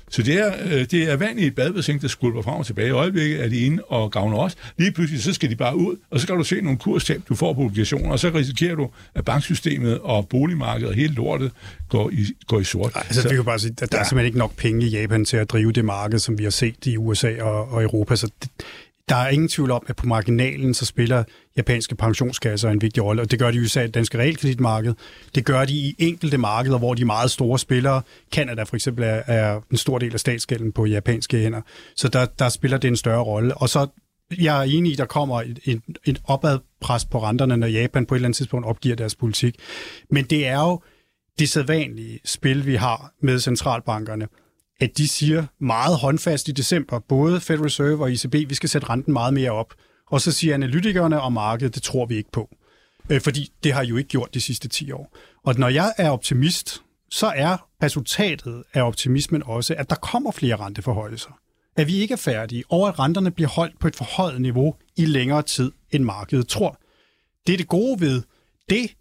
Så det er, øh, det er vand i et badebassin, der skulper frem og tilbage. I øjeblikket er de inde og gavner os. Lige pludselig, så skal de bare ud, og så kan du se nogle kurstab, du får på obligationer, og så risikerer du, at banksystemet og boligmarkedet og hele lortet går i, går i sort. Altså, så, vi kan bare sige, at der ja. er simpelthen ikke nok penge i Japan til at drive det marked, som vi har set i USA og, og Europa. Så det, der er ingen tvivl om, at på marginalen så spiller japanske pensionskasser en vigtig rolle, og det gør de jo i det danske realkreditmarked. Det gør de i enkelte markeder, hvor de meget store spillere, Canada for eksempel, er, er en stor del af statsgælden på japanske hænder. Så der, der spiller det en større rolle. Og så jeg er enig i, at der kommer et, et, et opadpres på renterne, når Japan på et eller andet tidspunkt opgiver deres politik. Men det er jo det sædvanlige spil, vi har med centralbankerne at de siger meget håndfast i december, både Fed Reserve og ECB, vi skal sætte renten meget mere op. Og så siger analytikerne og markedet, det tror vi ikke på. Øh, fordi det har jo ikke gjort de sidste 10 år. Og når jeg er optimist, så er resultatet af optimismen også, at der kommer flere renteforhøjelser. At vi ikke er færdige, og at renterne bliver holdt på et forhøjet niveau i længere tid, end markedet tror. Det er det gode ved det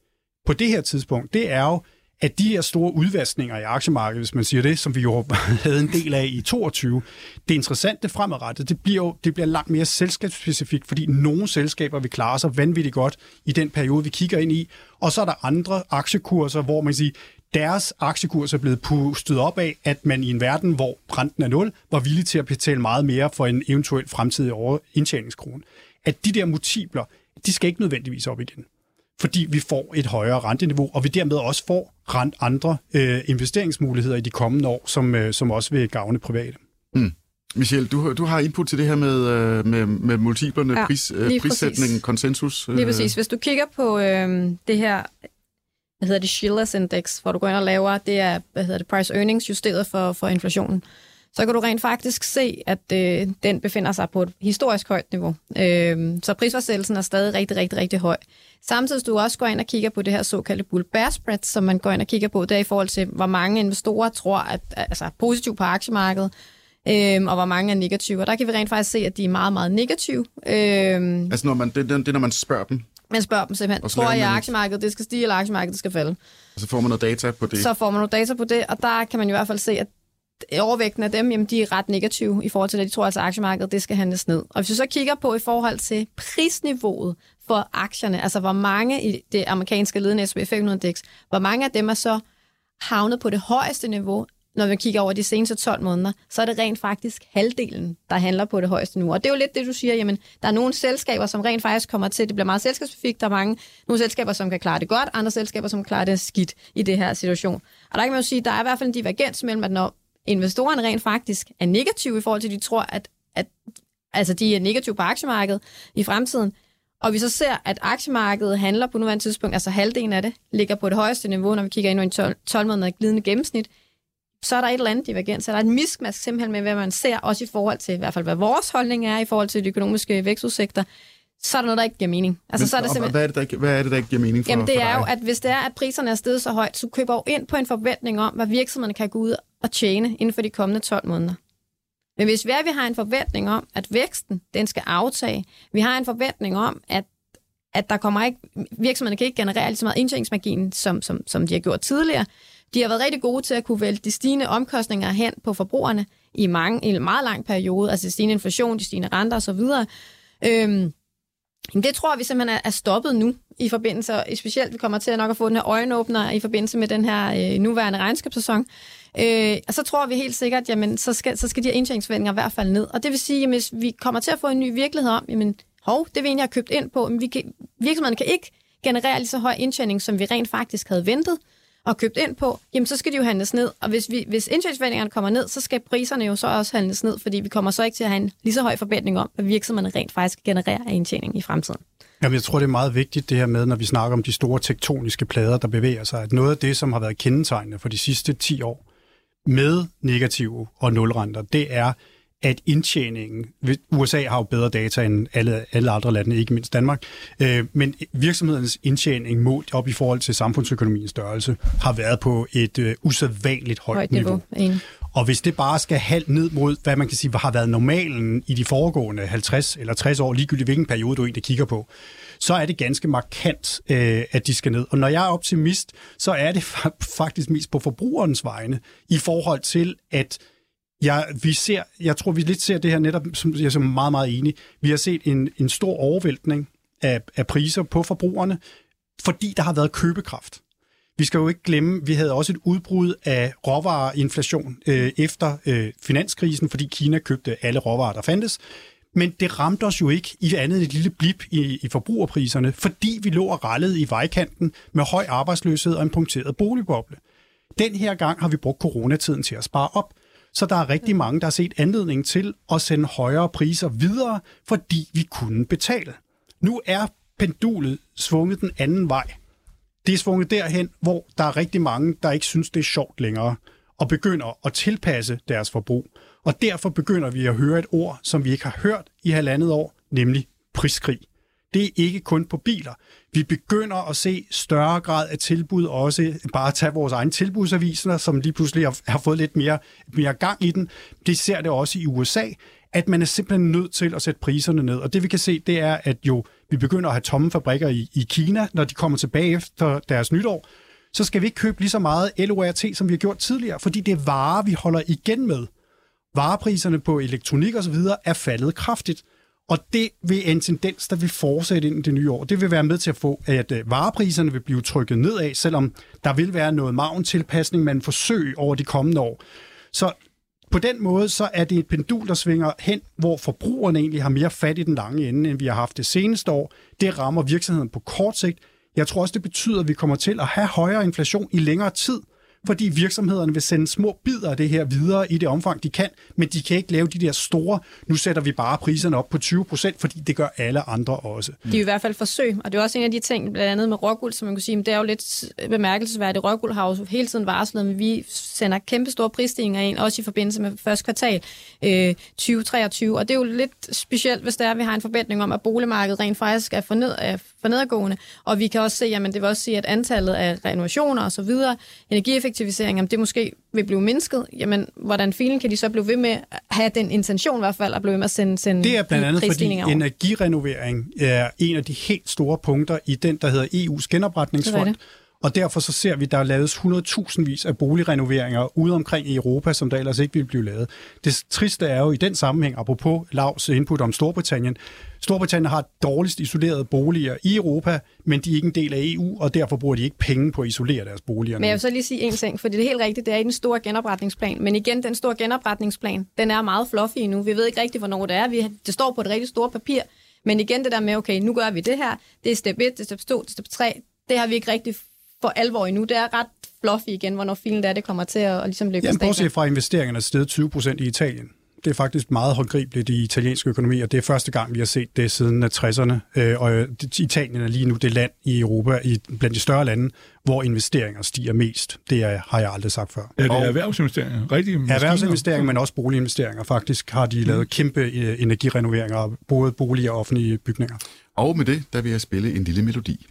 på det her tidspunkt, det er jo, at de her store udvaskninger i aktiemarkedet, hvis man siger det, som vi jo havde en del af i 22, det interessante fremadrettet, det bliver jo det bliver langt mere selskabsspecifikt, fordi nogle selskaber vil klare sig vanvittigt godt i den periode, vi kigger ind i, og så er der andre aktiekurser, hvor man siger, deres aktiekurs er blevet pustet op af, at man i en verden, hvor renten er nul, var villig til at betale meget mere for en eventuel fremtidig indtjeningskrone. At de der multipler, de skal ikke nødvendigvis op igen fordi vi får et højere renteniveau, og vi dermed også får rent andre øh, investeringsmuligheder i de kommende år, som, øh, som også vil gavne private. Mm. Michelle, du, du har input til det her med, øh, med, med multiplerne, ja, pris, øh, prissætningen, konsensus. Øh. Lige præcis. Hvis du kigger på øh, det her, hvad hedder det, Shillers Index, hvor du går ind og laver, det er, hvad hedder det, price earnings justeret for, for inflationen, så kan du rent faktisk se, at øh, den befinder sig på et historisk højt niveau. Øh, så prisforsættelsen er stadig rigtig, rigtig, rigtig høj. Samtidig du også går ind og kigger på det her såkaldte bull bear spread, som man går ind og kigger på, det er i forhold til, hvor mange investorer tror, at altså positivt på aktiemarkedet, øhm, og hvor mange er negative. Og der kan vi rent faktisk se, at de er meget, meget negative. Øhm, altså når man, det, det, det når man spørger dem? Man spørger dem simpelthen, tror jeg, at aktiemarkedet det skal stige, eller aktiemarkedet skal falde? Og så får man noget data på det? Så får man noget data på det, og der kan man i hvert fald se, at overvægten af dem, jamen, de er ret negative i forhold til det. De tror altså, at aktiemarkedet det skal handles ned. Og hvis vi så kigger på i forhold til prisniveauet for aktierne, altså hvor mange i det amerikanske ledende S&P 500-indeks, hvor mange af dem er så havnet på det højeste niveau, når vi kigger over de seneste 12 måneder, så er det rent faktisk halvdelen, der handler på det højeste niveau. Og det er jo lidt det, du siger, jamen, der er nogle selskaber, som rent faktisk kommer til, det bliver meget selskabsspecifikt, der er mange, nogle selskaber, som kan klare det godt, andre selskaber, som kan klare det skidt i det her situation. Og der kan man jo sige, der er i hvert fald en divergens mellem, at når investorerne rent faktisk er negative i forhold til, at de tror, at, at altså de er negative på aktiemarkedet i fremtiden, og vi så ser, at aktiemarkedet handler på nuværende tidspunkt, altså halvdelen af det, ligger på det højeste niveau, når vi kigger ind i en 12, 12 måneder glidende gennemsnit, så er der et eller andet divergens. Så der er et miskmask simpelthen med, hvad man ser, også i forhold til, i hvert fald hvad vores holdning er, i forhold til de økonomiske vækstudsigter, så er der noget, der ikke giver mening. Altså, Men, så er det simpelthen... hvad, er det, der ikke, hvad er det, der ikke giver mening for Jamen, det for er jo, at hvis det er, at priserne er steget så højt, så køber du ind på en forventning om, hvad virksomhederne kan gå ud og tjene inden for de kommende 12 måneder. Men hvis vi, er, vi har en forventning om, at væksten den skal aftage, vi har en forventning om, at at der kommer ikke, virksomhederne kan ikke generere lige så meget indtjeningsmargin, som, som, som de har gjort tidligere. De har været rigtig gode til at kunne vælge de stigende omkostninger hen på forbrugerne i, mange, i en meget lang periode, altså stigende inflation, de stigende renter osv. Øhm, det tror vi simpelthen er stoppet nu i forbindelse, og specielt vi kommer til at nok at få den her øjenåbner i forbindelse med den her øh, nuværende regnskabssæson. Øh, og så tror vi helt sikkert, jamen så skal, så skal de her indtjeningsforventninger i hvert fald ned. Og det vil sige, at hvis vi kommer til at få en ny virkelighed om, jamen hov, det vi egentlig har købt ind på, men vi kan, virksomhederne kan ikke generere lige så høj indtjening, som vi rent faktisk havde ventet og købt ind på, jamen så skal de jo handles ned. Og hvis, vi, hvis indtjeningsforventningerne kommer ned, så skal priserne jo så også handles ned, fordi vi kommer så ikke til at have en lige så høj forventning om, at virksomhederne rent faktisk genererer af indtjening i fremtiden. Jamen, jeg tror, det er meget vigtigt det her med, når vi snakker om de store tektoniske plader, der bevæger sig, at noget af det, som har været kendetegnende for de sidste 10 år med negative og nulrenter, det er, at indtjeningen, USA har jo bedre data end alle, alle andre lande, ikke mindst Danmark, øh, men virksomhedernes indtjening målt op i forhold til samfundsøkonomiens størrelse har været på et øh, usædvanligt højt, højt niveau. niveau. Og hvis det bare skal halvt ned mod, hvad man kan sige, har været normalen i de foregående 50 eller 60 år, ligegyldigt hvilken periode du egentlig kigger på, så er det ganske markant, øh, at de skal ned. Og når jeg er optimist, så er det faktisk mest på forbrugerens vegne i forhold til, at jeg, vi ser, jeg tror, vi lidt ser det her netop, som jeg er meget, meget enig. Vi har set en, en stor overvæltning af, af priser på forbrugerne, fordi der har været købekraft. Vi skal jo ikke glemme, vi havde også et udbrud af råvareinflation øh, efter øh, finanskrisen, fordi Kina købte alle råvarer, der fandtes. Men det ramte os jo ikke i andet et lille blip i, i forbrugerpriserne, fordi vi lå og rallede i vejkanten med høj arbejdsløshed og en punkteret boligboble. Den her gang har vi brugt coronatiden til at spare op, så der er rigtig mange, der har set anledning til at sende højere priser videre, fordi vi kunne betale. Nu er pendulet svunget den anden vej. Det er svunget derhen, hvor der er rigtig mange, der ikke synes, det er sjovt længere, og begynder at tilpasse deres forbrug. Og derfor begynder vi at høre et ord, som vi ikke har hørt i halvandet år, nemlig priskrig. Det er ikke kun på biler. Vi begynder at se større grad af tilbud også. Bare at tage vores egne tilbudsaviser, som lige pludselig har fået lidt mere, mere gang i den. Det ser det også i USA, at man er simpelthen nødt til at sætte priserne ned. Og det vi kan se, det er, at jo vi begynder at have tomme fabrikker i, i Kina, når de kommer tilbage efter deres nytår, så skal vi ikke købe lige så meget LORT, som vi har gjort tidligere, fordi det er varer, vi holder igen med. Varepriserne på elektronik osv. er faldet kraftigt. Og det vil en tendens, der vil fortsætte ind i det nye år. Det vil være med til at få, at øh, varepriserne vil blive trykket nedad, selvom der vil være noget maventilpasning, man forsøger over de kommende år. Så på den måde, så er det et pendul, der svinger hen, hvor forbrugerne egentlig har mere fat i den lange ende, end vi har haft det seneste år. Det rammer virksomheden på kort sigt. Jeg tror også, det betyder, at vi kommer til at have højere inflation i længere tid, fordi virksomhederne vil sende små bidder af det her videre i det omfang, de kan, men de kan ikke lave de der store, nu sætter vi bare priserne op på 20 procent, fordi det gør alle andre også. Det er i hvert fald forsøg, og det er også en af de ting, blandt andet med råguld, som man kan sige, det er jo lidt bemærkelsesværdigt. Råguld har jo hele tiden varslet, at vi sender kæmpe store prisstigninger ind, også i forbindelse med første kvartal øh, 2023, og det er jo lidt specielt, hvis der er, at vi har en forventning om, at boligmarkedet rent faktisk er for, ned, er for nedadgående, og vi kan også se, jamen det vil også sige, at antallet af renovationer og så videre, energieffektivisering, om det måske vil blive mindsket, jamen hvordan filen kan de så blive ved med at have den intention i hvert fald, at blive ved med at sende, sende Det er blandt andet, fordi over. energirenovering er en af de helt store punkter i den, der hedder EU's genopretningsfond. Og derfor så ser vi, der er lavet 100.000 vis af boligrenoveringer ude omkring i Europa, som der ellers ikke ville blive lavet. Det triste er jo i den sammenhæng, apropos Lavs input om Storbritannien, Storbritannien har dårligst isolerede boliger i Europa, men de er ikke en del af EU, og derfor bruger de ikke penge på at isolere deres boliger. Men jeg vil så lige sige en ting, for det er helt rigtigt, det er i den store genopretningsplan. Men igen, den store genopretningsplan, den er meget fluffy nu. Vi ved ikke rigtigt, hvornår det er. Vi, det står på et rigtig stort papir. Men igen det der med, okay, nu gør vi det her. Det er step 1, det er step 2, det er step 3. Det har vi ikke rigtig for alvor endnu. Det er ret fluffy igen, hvornår filen der det kommer til at, at ligesom løbe Jamen, bortset fra investeringerne er steget 20 procent i Italien det er faktisk meget håndgribeligt i italiensk økonomi, og det er første gang, vi har set det siden 60'erne. Øh, og Italien er lige nu det land i Europa, i, blandt de større lande, hvor investeringer stiger mest. Det er, har jeg aldrig sagt før. Ja, det er erhvervsinvesteringer. Rigtige erhvervsinvesteringer, men også boliginvesteringer. Faktisk har de lavet kæmpe øh, energirenoveringer af både bolig og offentlige bygninger. Og med det, der vil jeg spille en lille melodi.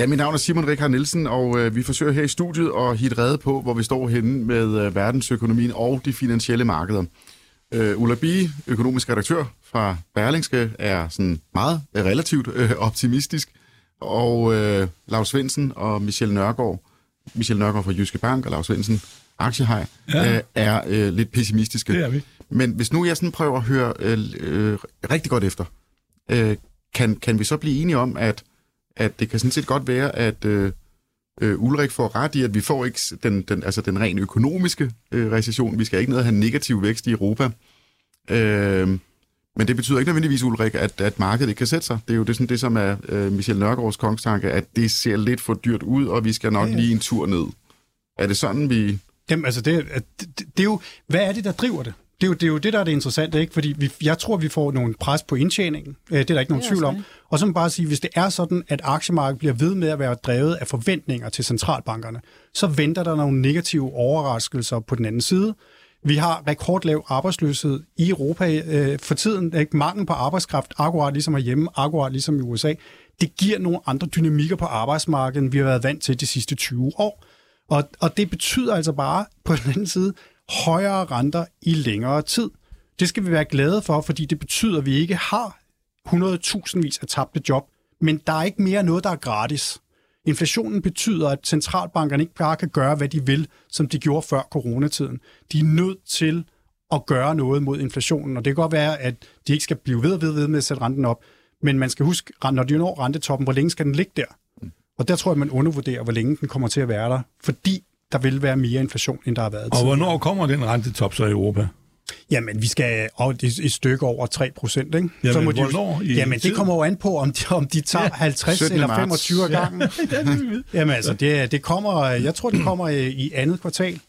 Ja, mit navn er Simon Rikard Nielsen, og øh, vi forsøger her i studiet at hit redde på, hvor vi står henne med øh, verdensøkonomien og de finansielle markeder. Øh, Ulla Bie, økonomisk redaktør fra Berlingske, er sådan meget øh, relativt øh, optimistisk, og øh, Lars Svendsen og Michel Nørgaard, Michel Nørgaard fra Jyske Bank og Lars Svendsen, aktiehej, ja. øh, er øh, lidt pessimistiske. Det er vi. Men hvis nu jeg sådan prøver at høre øh, øh, rigtig godt efter, øh, kan, kan vi så blive enige om, at at det kan sådan set godt være, at øh, øh, Ulrik får ret i, at vi får ikke den, den, altså den ren økonomiske øh, recession. Vi skal ikke ned og have negativ vækst i Europa. Øh, men det betyder ikke nødvendigvis, Ulrik, at, at markedet ikke kan sætte sig. Det er jo det, sådan, det som er øh, Michel Nørgaards kongstanke, at det ser lidt for dyrt ud, og vi skal nok ja, ja. lige en tur ned. Er det sådan, vi... Jamen, altså, det, det, det er jo... Hvad er det, der driver det? Det er, jo, det er jo det, der er det interessante, ikke? Fordi vi, jeg tror, vi får nogle pres på indtjeningen. Øh, det er der ikke nogen tvivl om. Og så må bare sige, hvis det er sådan, at aktiemarkedet bliver ved med at være drevet af forventninger til centralbankerne, så venter der nogle negative overraskelser på den anden side. Vi har rekordlav arbejdsløshed i Europa øh, for tiden. Ikke mangel på arbejdskraft, akkurat ligesom herhjemme, akkurat ligesom i USA. Det giver nogle andre dynamikker på arbejdsmarkedet, end vi har været vant til de sidste 20 år. Og, og det betyder altså bare på den anden side højere renter i længere tid. Det skal vi være glade for, fordi det betyder, at vi ikke har 100.000 vis af tabte job, men der er ikke mere noget, der er gratis. Inflationen betyder, at centralbankerne ikke bare kan gøre, hvad de vil, som de gjorde før coronatiden. De er nødt til at gøre noget mod inflationen, og det kan godt være, at de ikke skal blive ved og ved, ved med at sætte renten op, men man skal huske, når de når rentetoppen, hvor længe skal den ligge der? Og der tror jeg, man undervurderer, hvor længe den kommer til at være der, fordi der vil være mere inflation, end der har været Og hvornår kommer den rentetop så i Europa? Jamen, vi skal et, et stykke over 3 procent, ikke? Jamen, så må hvornår de, Jamen, det kommer jo an på, om de, om de tager ja, 50 eller 25 marts. gangen. Ja. Jamen, altså, det, det kommer, jeg tror, det kommer i, i andet kvartal.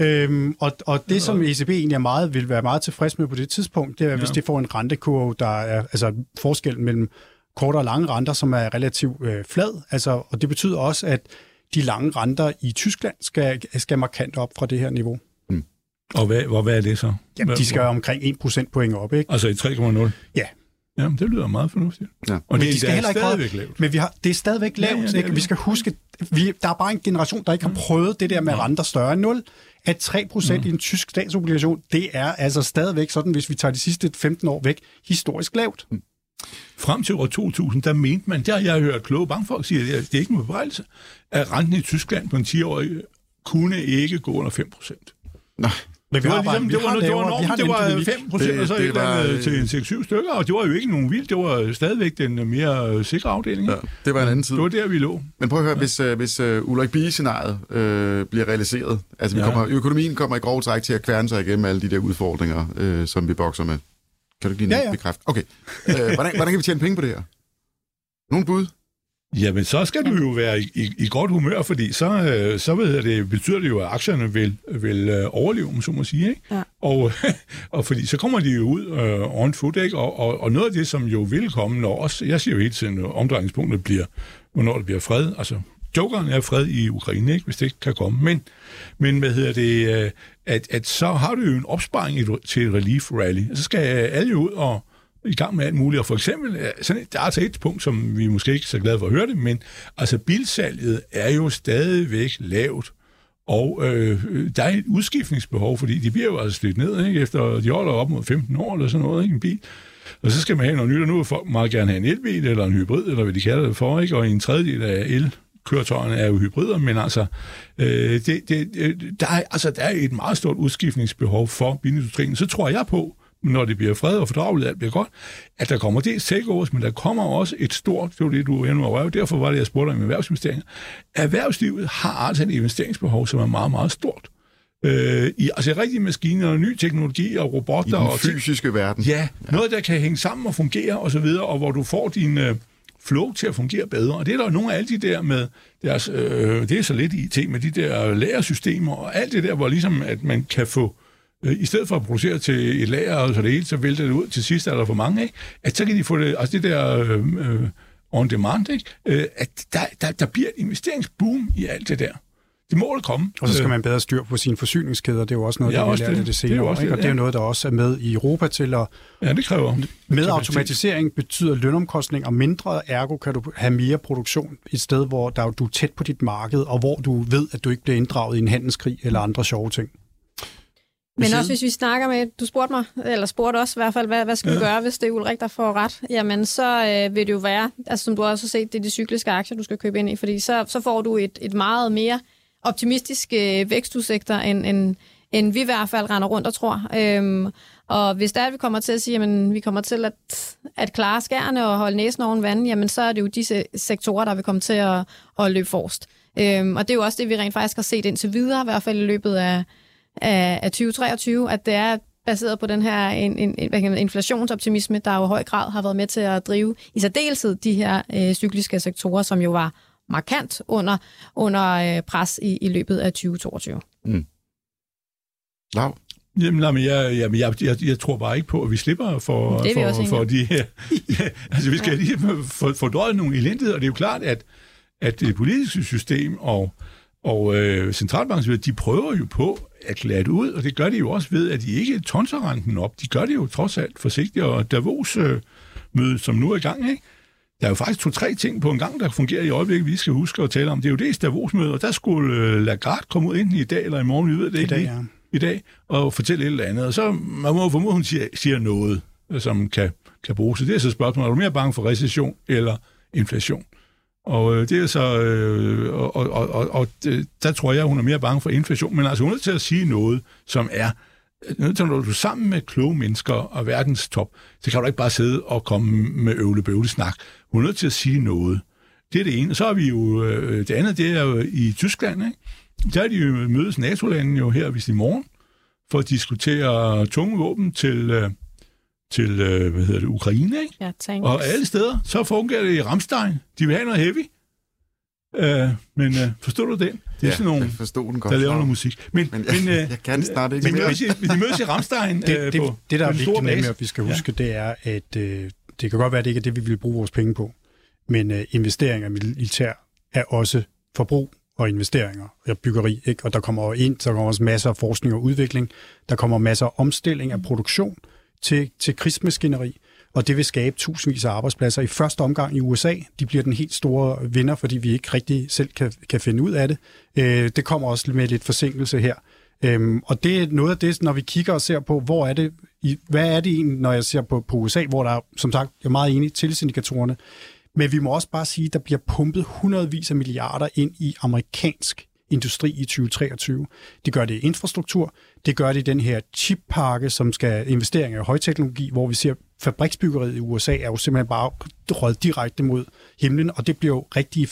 Øhm, og, og det, som ECB egentlig er meget, vil være meget tilfreds med på det tidspunkt, det er, ja. hvis det får en rentekurve, der er altså forskellen mellem korte og lange renter, som er relativt øh, flad. Altså, og det betyder også, at de lange renter i Tyskland skal, skal markant op fra det her niveau. Og hvad, hvor, hvad er det så? Jamen, de skal omkring 1% point op, ikke? Altså i 3,0? Ja. Jamen, det lyder meget fornuftigt. Ja. Og Men det de er skal heller ikke stadigvæk holde- lavt. Men vi har, det er stadigvæk lavt. Ja, ja, Ja, det ja, er Vi det. skal huske, vi, der er bare en generation, der ikke har prøvet det der med renter større end 0. At 3 procent i en tysk statsobligation, det er altså stadigvæk sådan, hvis vi tager de sidste 15 år væk, historisk lavt. Frem til år 2000, der mente man, der har jeg hørt kloge bankfolk sige, at det er ikke en bebrejelse, at renten i Tyskland på en 10-årig kunne ikke gå under 5 procent. Nej. Men vi Det var, har, ligesom, det var, har det var, har normen, det var en empirik. 5 procent, og så det et eller andet var, til en 6-7 stykker, og det var jo ikke nogen vildt, det var stadigvæk den øh, mere øh, sikre afdeling. Ja, det var en anden tid. Det var der, vi lå. Men prøv at høre, hvis, uh, hvis uh, Ulrik Bie-scenariet uh, bliver realiseret, altså vi Ja. kommer, økonomien kommer i grov træk til at kværne sig igennem alle de der udfordringer, uh, som vi bokser med. Kan du give en Ja, ja. bekræft? Okay. Uh, hvordan, hvordan kan vi tjene penge på det her? Nogle bud? Jamen, så skal du jo være i, i, i godt humør, fordi så, øh, så ved det, betyder det jo, at aktierne vil, vil øh, overleve, om så må sige. Ikke? Ja. Og, og fordi så kommer de jo ud øh, on foot, ikke? Og, og, og noget af det, som jo vil komme, når også, jeg siger jo hele tiden, at omdrejningspunktet bliver, hvornår det bliver fred. Altså, jokeren er fred i Ukraine, ikke? hvis det ikke kan komme. Men, men hvad hedder det, øh, at, at så har du jo en opsparing i- til et relief rally. Så skal alle jo ud og i gang med alt muligt. Og for eksempel, sådan, der er altså et punkt, som vi måske ikke er så glade for at høre det, men altså bilsalget er jo stadigvæk lavt. Og øh, der er et udskiftningsbehov, fordi de bliver jo altså slidt ned, ikke? efter de holder op mod 15 år eller sådan noget, ikke? en bil. Og så skal man have noget nyt, og nu vil folk meget gerne have en elbil eller en hybrid, eller hvad de kalder det for, ikke? og en tredjedel af elkøretøjerne er jo hybrider, men altså, øh, det, det, øh, der, er, altså, der er et meget stort udskiftningsbehov for bilindustrien. Så tror jeg på, når det bliver fred og fordrageligt, alt bliver godt, at der kommer dels takeovers, men der kommer også et stort, det var det, du var inde over, derfor var det, jeg spurgte om erhvervsinvesteringer. Erhvervslivet har altså et investeringsbehov, som er meget, meget stort. Øh, i, altså rigtige maskiner og ny teknologi og I robotter den og fysiske verden? Ja, noget, der kan hænge sammen og fungere og så videre, og hvor du får din øh, flow til at fungere bedre. Og det er der jo nogle af alle de der med deres, øh, det er så lidt IT, med de der lagersystemer og alt det der, hvor ligesom, at man kan få, øh, i stedet for at producere til et lager, og så det hele, så vælter det ud til sidst, er der for mange, ikke? at så kan de få det, altså det der øh, øh, on demand, ikke? Øh, at der, der, der bliver et investeringsboom i alt det der. Det må det komme. Og så skal man bedre styr på sine forsyningskæder. Det er jo også noget, Ja, der vi også lærte det. det, Det er senere. også det, Og det er ja. noget, der også er med i Europa til at... Ja, det kræver. Med automatisering betyder lønomkostninger mindre, ergo kan du have mere produktion et sted, hvor der, du er tæt på dit marked, og hvor du ved, at du ikke bliver inddraget i en handelskrig eller andre sjove ting. Men også hvis vi snakker med, du spurgte mig, eller spurgte også i hvert fald, hvad, hvad skal ja. vi gøre, hvis det er Ulrik, der får ret? Jamen, så øh, vil det jo være, altså som du også har set, det er de cykliske aktier, du skal købe ind i, fordi så, så får du et, et meget mere optimistiske øh, vækstudsigter, end, end, end vi i hvert fald render rundt og tror. Øhm, og hvis der er, at vi kommer til at sige, at vi kommer til at, at klare skærene og holde næsen oven vand, jamen så er det jo disse sektorer, der vil komme til at, at løbe forrest. Øhm, og det er jo også det, vi rent faktisk har set indtil videre, i hvert fald i løbet af, af, af 2023, at det er baseret på den her en, en, en, inflationsoptimisme, der jo i høj grad har været med til at drive i særdeleshed de her øh, cykliske sektorer, som jo var markant under, under øh, pres i, i løbet af 2022. Lav. Jamen, nej, men jeg, jamen jeg, jeg, jeg tror bare ikke på, at vi slipper for, Det for, for de her... Ja, altså, vi skal lige få fordøjet nogle elendigheder, og det er jo klart, at, at det politiske system og, og øh, centralbanken, de prøver jo på at klare det ud, og det gør de jo også ved, at de ikke tonser renten op. De gør det jo trods alt forsigtigt, og Davos øh, møde, som nu er i gang, ikke? Der er jo faktisk to-tre ting på en gang, der fungerer i øjeblikket, vi skal huske at tale om. Det er jo det Davos-møde, og der skulle øh, Lagarde komme ud enten i dag eller i morgen, vi ved det I ikke dag, ja. i dag og fortælle et eller andet. Og så man må formode, hun siger, siger noget, som kan, kan bruges. Så det er så spørgsmålet, er du mere bange for recession eller inflation? Og øh, det er så, øh, og, og, og, og, og det- der tror jeg, hun er mere bange for inflation, men altså hun er nødt til at sige noget, som er, nødt til, når du er sammen med kloge mennesker og verdens top, så kan du ikke bare sidde og komme med øvle snak. Hun er nødt til at sige noget. Det er det ene. Og så har vi jo, øh, det andet, det er jo i Tyskland, ikke? Der er de jo mødes NATO-landene jo her, hvis i morgen, for at diskutere tunge våben til, øh, til øh, hvad hedder det, Ukraine, ikke? Ja, tanks. Og alle steder, så fungerer det i Ramstein. De vil have noget heavy. Øh, men øh, forstår du den? Det er Ja, sådan nogle, jeg forstod den godt. der laver Lav. noget musik. Men, Men men, jeg, øh, jeg kan snart ikke men de mere. mødes, i, de mødes i Ramstein Det, øh, det, på, det, der på er vigtigt nemlig, at vi skal huske, det er, at øh, det kan godt være, at det ikke er det, vi vil bruge vores penge på, men øh, investeringer i militær er også forbrug og investeringer og byggeri. Ikke? Og der kommer ind, så kommer også masser af forskning og udvikling. Der kommer masser af omstilling af produktion til, til krigsmaskineri og det vil skabe tusindvis af arbejdspladser i første omgang i USA. De bliver den helt store vinder, fordi vi ikke rigtig selv kan, kan finde ud af det. Øh, det kommer også med lidt forsinkelse her. Øhm, og det er noget af det, når vi kigger og ser på, hvor er det, i, hvad er det egentlig, når jeg ser på, på USA, hvor der er, som sagt, jeg er meget enig, tillidsindikatorerne, men vi må også bare sige, at der bliver pumpet hundredvis af milliarder ind i amerikansk industri i 2023. Det gør det i infrastruktur, det gør det i den her chippakke, som skal investeringer i højteknologi, hvor vi ser fabriksbyggeriet i USA er jo simpelthen bare røget direkte mod himlen, og det bliver jo rigtig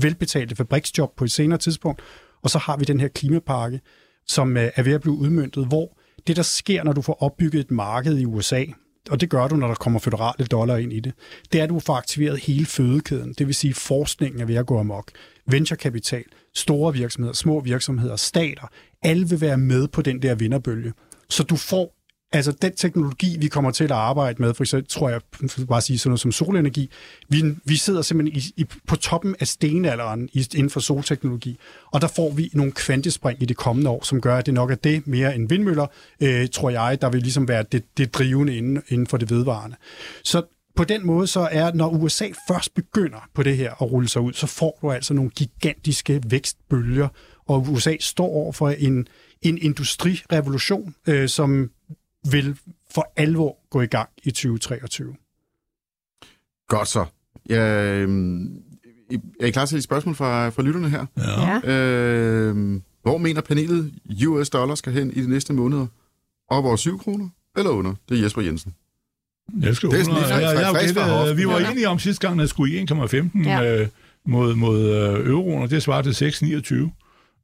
velbetalte fabriksjob på et senere tidspunkt. Og så har vi den her klimapakke, som øh, er ved at blive udmyndtet, hvor det, der sker, når du får opbygget et marked i USA, og det gør du, når der kommer federale dollar ind i det, det er, at du får aktiveret hele fødekæden. Det vil sige, at forskningen er ved at gå amok. Venturekapital, store virksomheder, små virksomheder, stater, alle vil være med på den der vinderbølge. Så du får Altså den teknologi, vi kommer til at arbejde med, for eksempel tror jeg, bare sige sådan noget som solenergi, vi, vi sidder simpelthen i, i, på toppen af stenalderen i, inden for solteknologi, og der får vi nogle kvantespring i det kommende år, som gør, at det nok er det mere end vindmøller, øh, tror jeg, der vil ligesom være det, det drivende inden, inden for det vedvarende. Så på den måde så er, når USA først begynder på det her at rulle sig ud, så får du altså nogle gigantiske vækstbølger, og USA står over for en, en industrirevolution, øh, som vil for alvor gå i gang i 2023. Godt så. Jeg, øh, er I klar til et spørgsmål fra, fra lytterne her? Ja. Øh, hvor mener panelet US dollar skal hen i de næste måneder? Op over 7 kroner eller under? Det er Jesper Jensen. Jeg skal Det er sådan lige jeg, frisk fra gættede, hoften. vi var Ja. enige om sidste gang, at skulle i 1,15 Ja. øh, mod, mod øh, euroen, og det svarer til 6,29.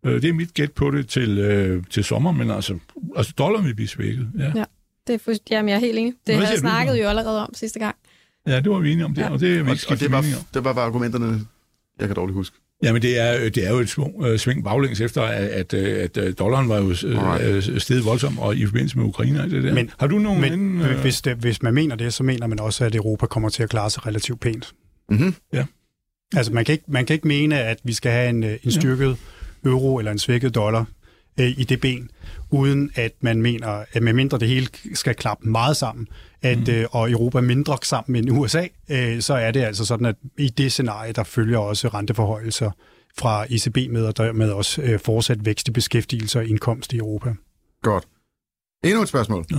Øh, det er mit gæt på det til, øh, til sommer, men altså, altså dollaren vil blive svækket. Ja. Ja. Det er fuldst... Jamen, jeg er helt enig. Det har jeg snakket jo allerede om sidste gang. ja, det var vi enige om det, Ja. og det er vi ikke og det, var, det var bare argumenterne, jeg kan dårligt huske. Jamen, det er, det er jo et svung, øh, sving baglæns efter, at, at, at, dollaren var jo øh, steget voldsomt, og i forbindelse med Ukraine og det der. Men- Har du nogen Men anden... øh, hvis, det, hvis man mener det, så mener man også, at Europa kommer til at klare sig relativt pænt. Mm-hmm. Altså, man kan ikke, man kan ikke mene, at vi skal have en, øh, en styrket euro eller en svækket dollar øh, i det ben, uden at man mener, at medmindre det hele skal klappe meget sammen, at, Mm. øh, og Europa mindre sammen end USA, øh, så er det altså sådan, at i det scenarie, der følger også renteforhøjelser fra ECB med, og dermed også øh, fortsat vækst i beskæftigelse og indkomst i Europa. Godt. Endnu et spørgsmål. Ja.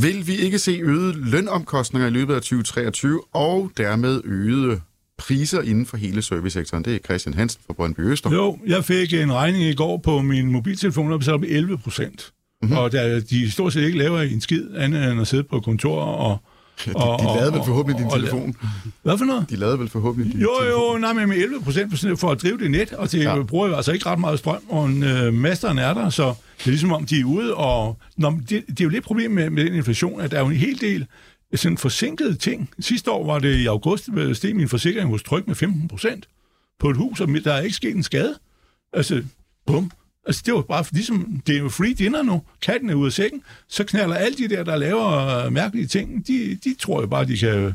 Vil vi ikke se øgede lønomkostninger i løbet af 2023, og dermed øgede priser inden for hele servicesektoren? Det er Christian Hansen fra Brøndby Øster. Jo, jeg fik en regning i går på min mobiltelefon, der betalte op 11 procent. Mhm. Mm-hmm. Og da de stort set ikke laver en skid andet end at sidde på kontor og... De, og- de lavede vel forhåbentlig din og- telefon. Hvad for noget? De lavede vel forhåbentlig din Jo, telefon. jo, nej, men med 11 procent for at drive det net, og det Ja. ja. bruger jo altså ikke ret meget strøm, og en, øh, masteren er der, så det er ligesom om, de er ude, og nå, det, det er jo lidt problem med, med den inflation, at der er jo en hel del sådan forsinkede ting. Sidste år var det i august, øh, steg min forsikring hos Tryk med 15 procent på et hus, og der er ikke sket en skade. Altså, bum. Altså, det var bare ligesom, det er jo free dinner nu. Katten er ude af sækken. Så knaller alle de der, der laver øh, mærkelige ting, de, de tror jo bare, de kan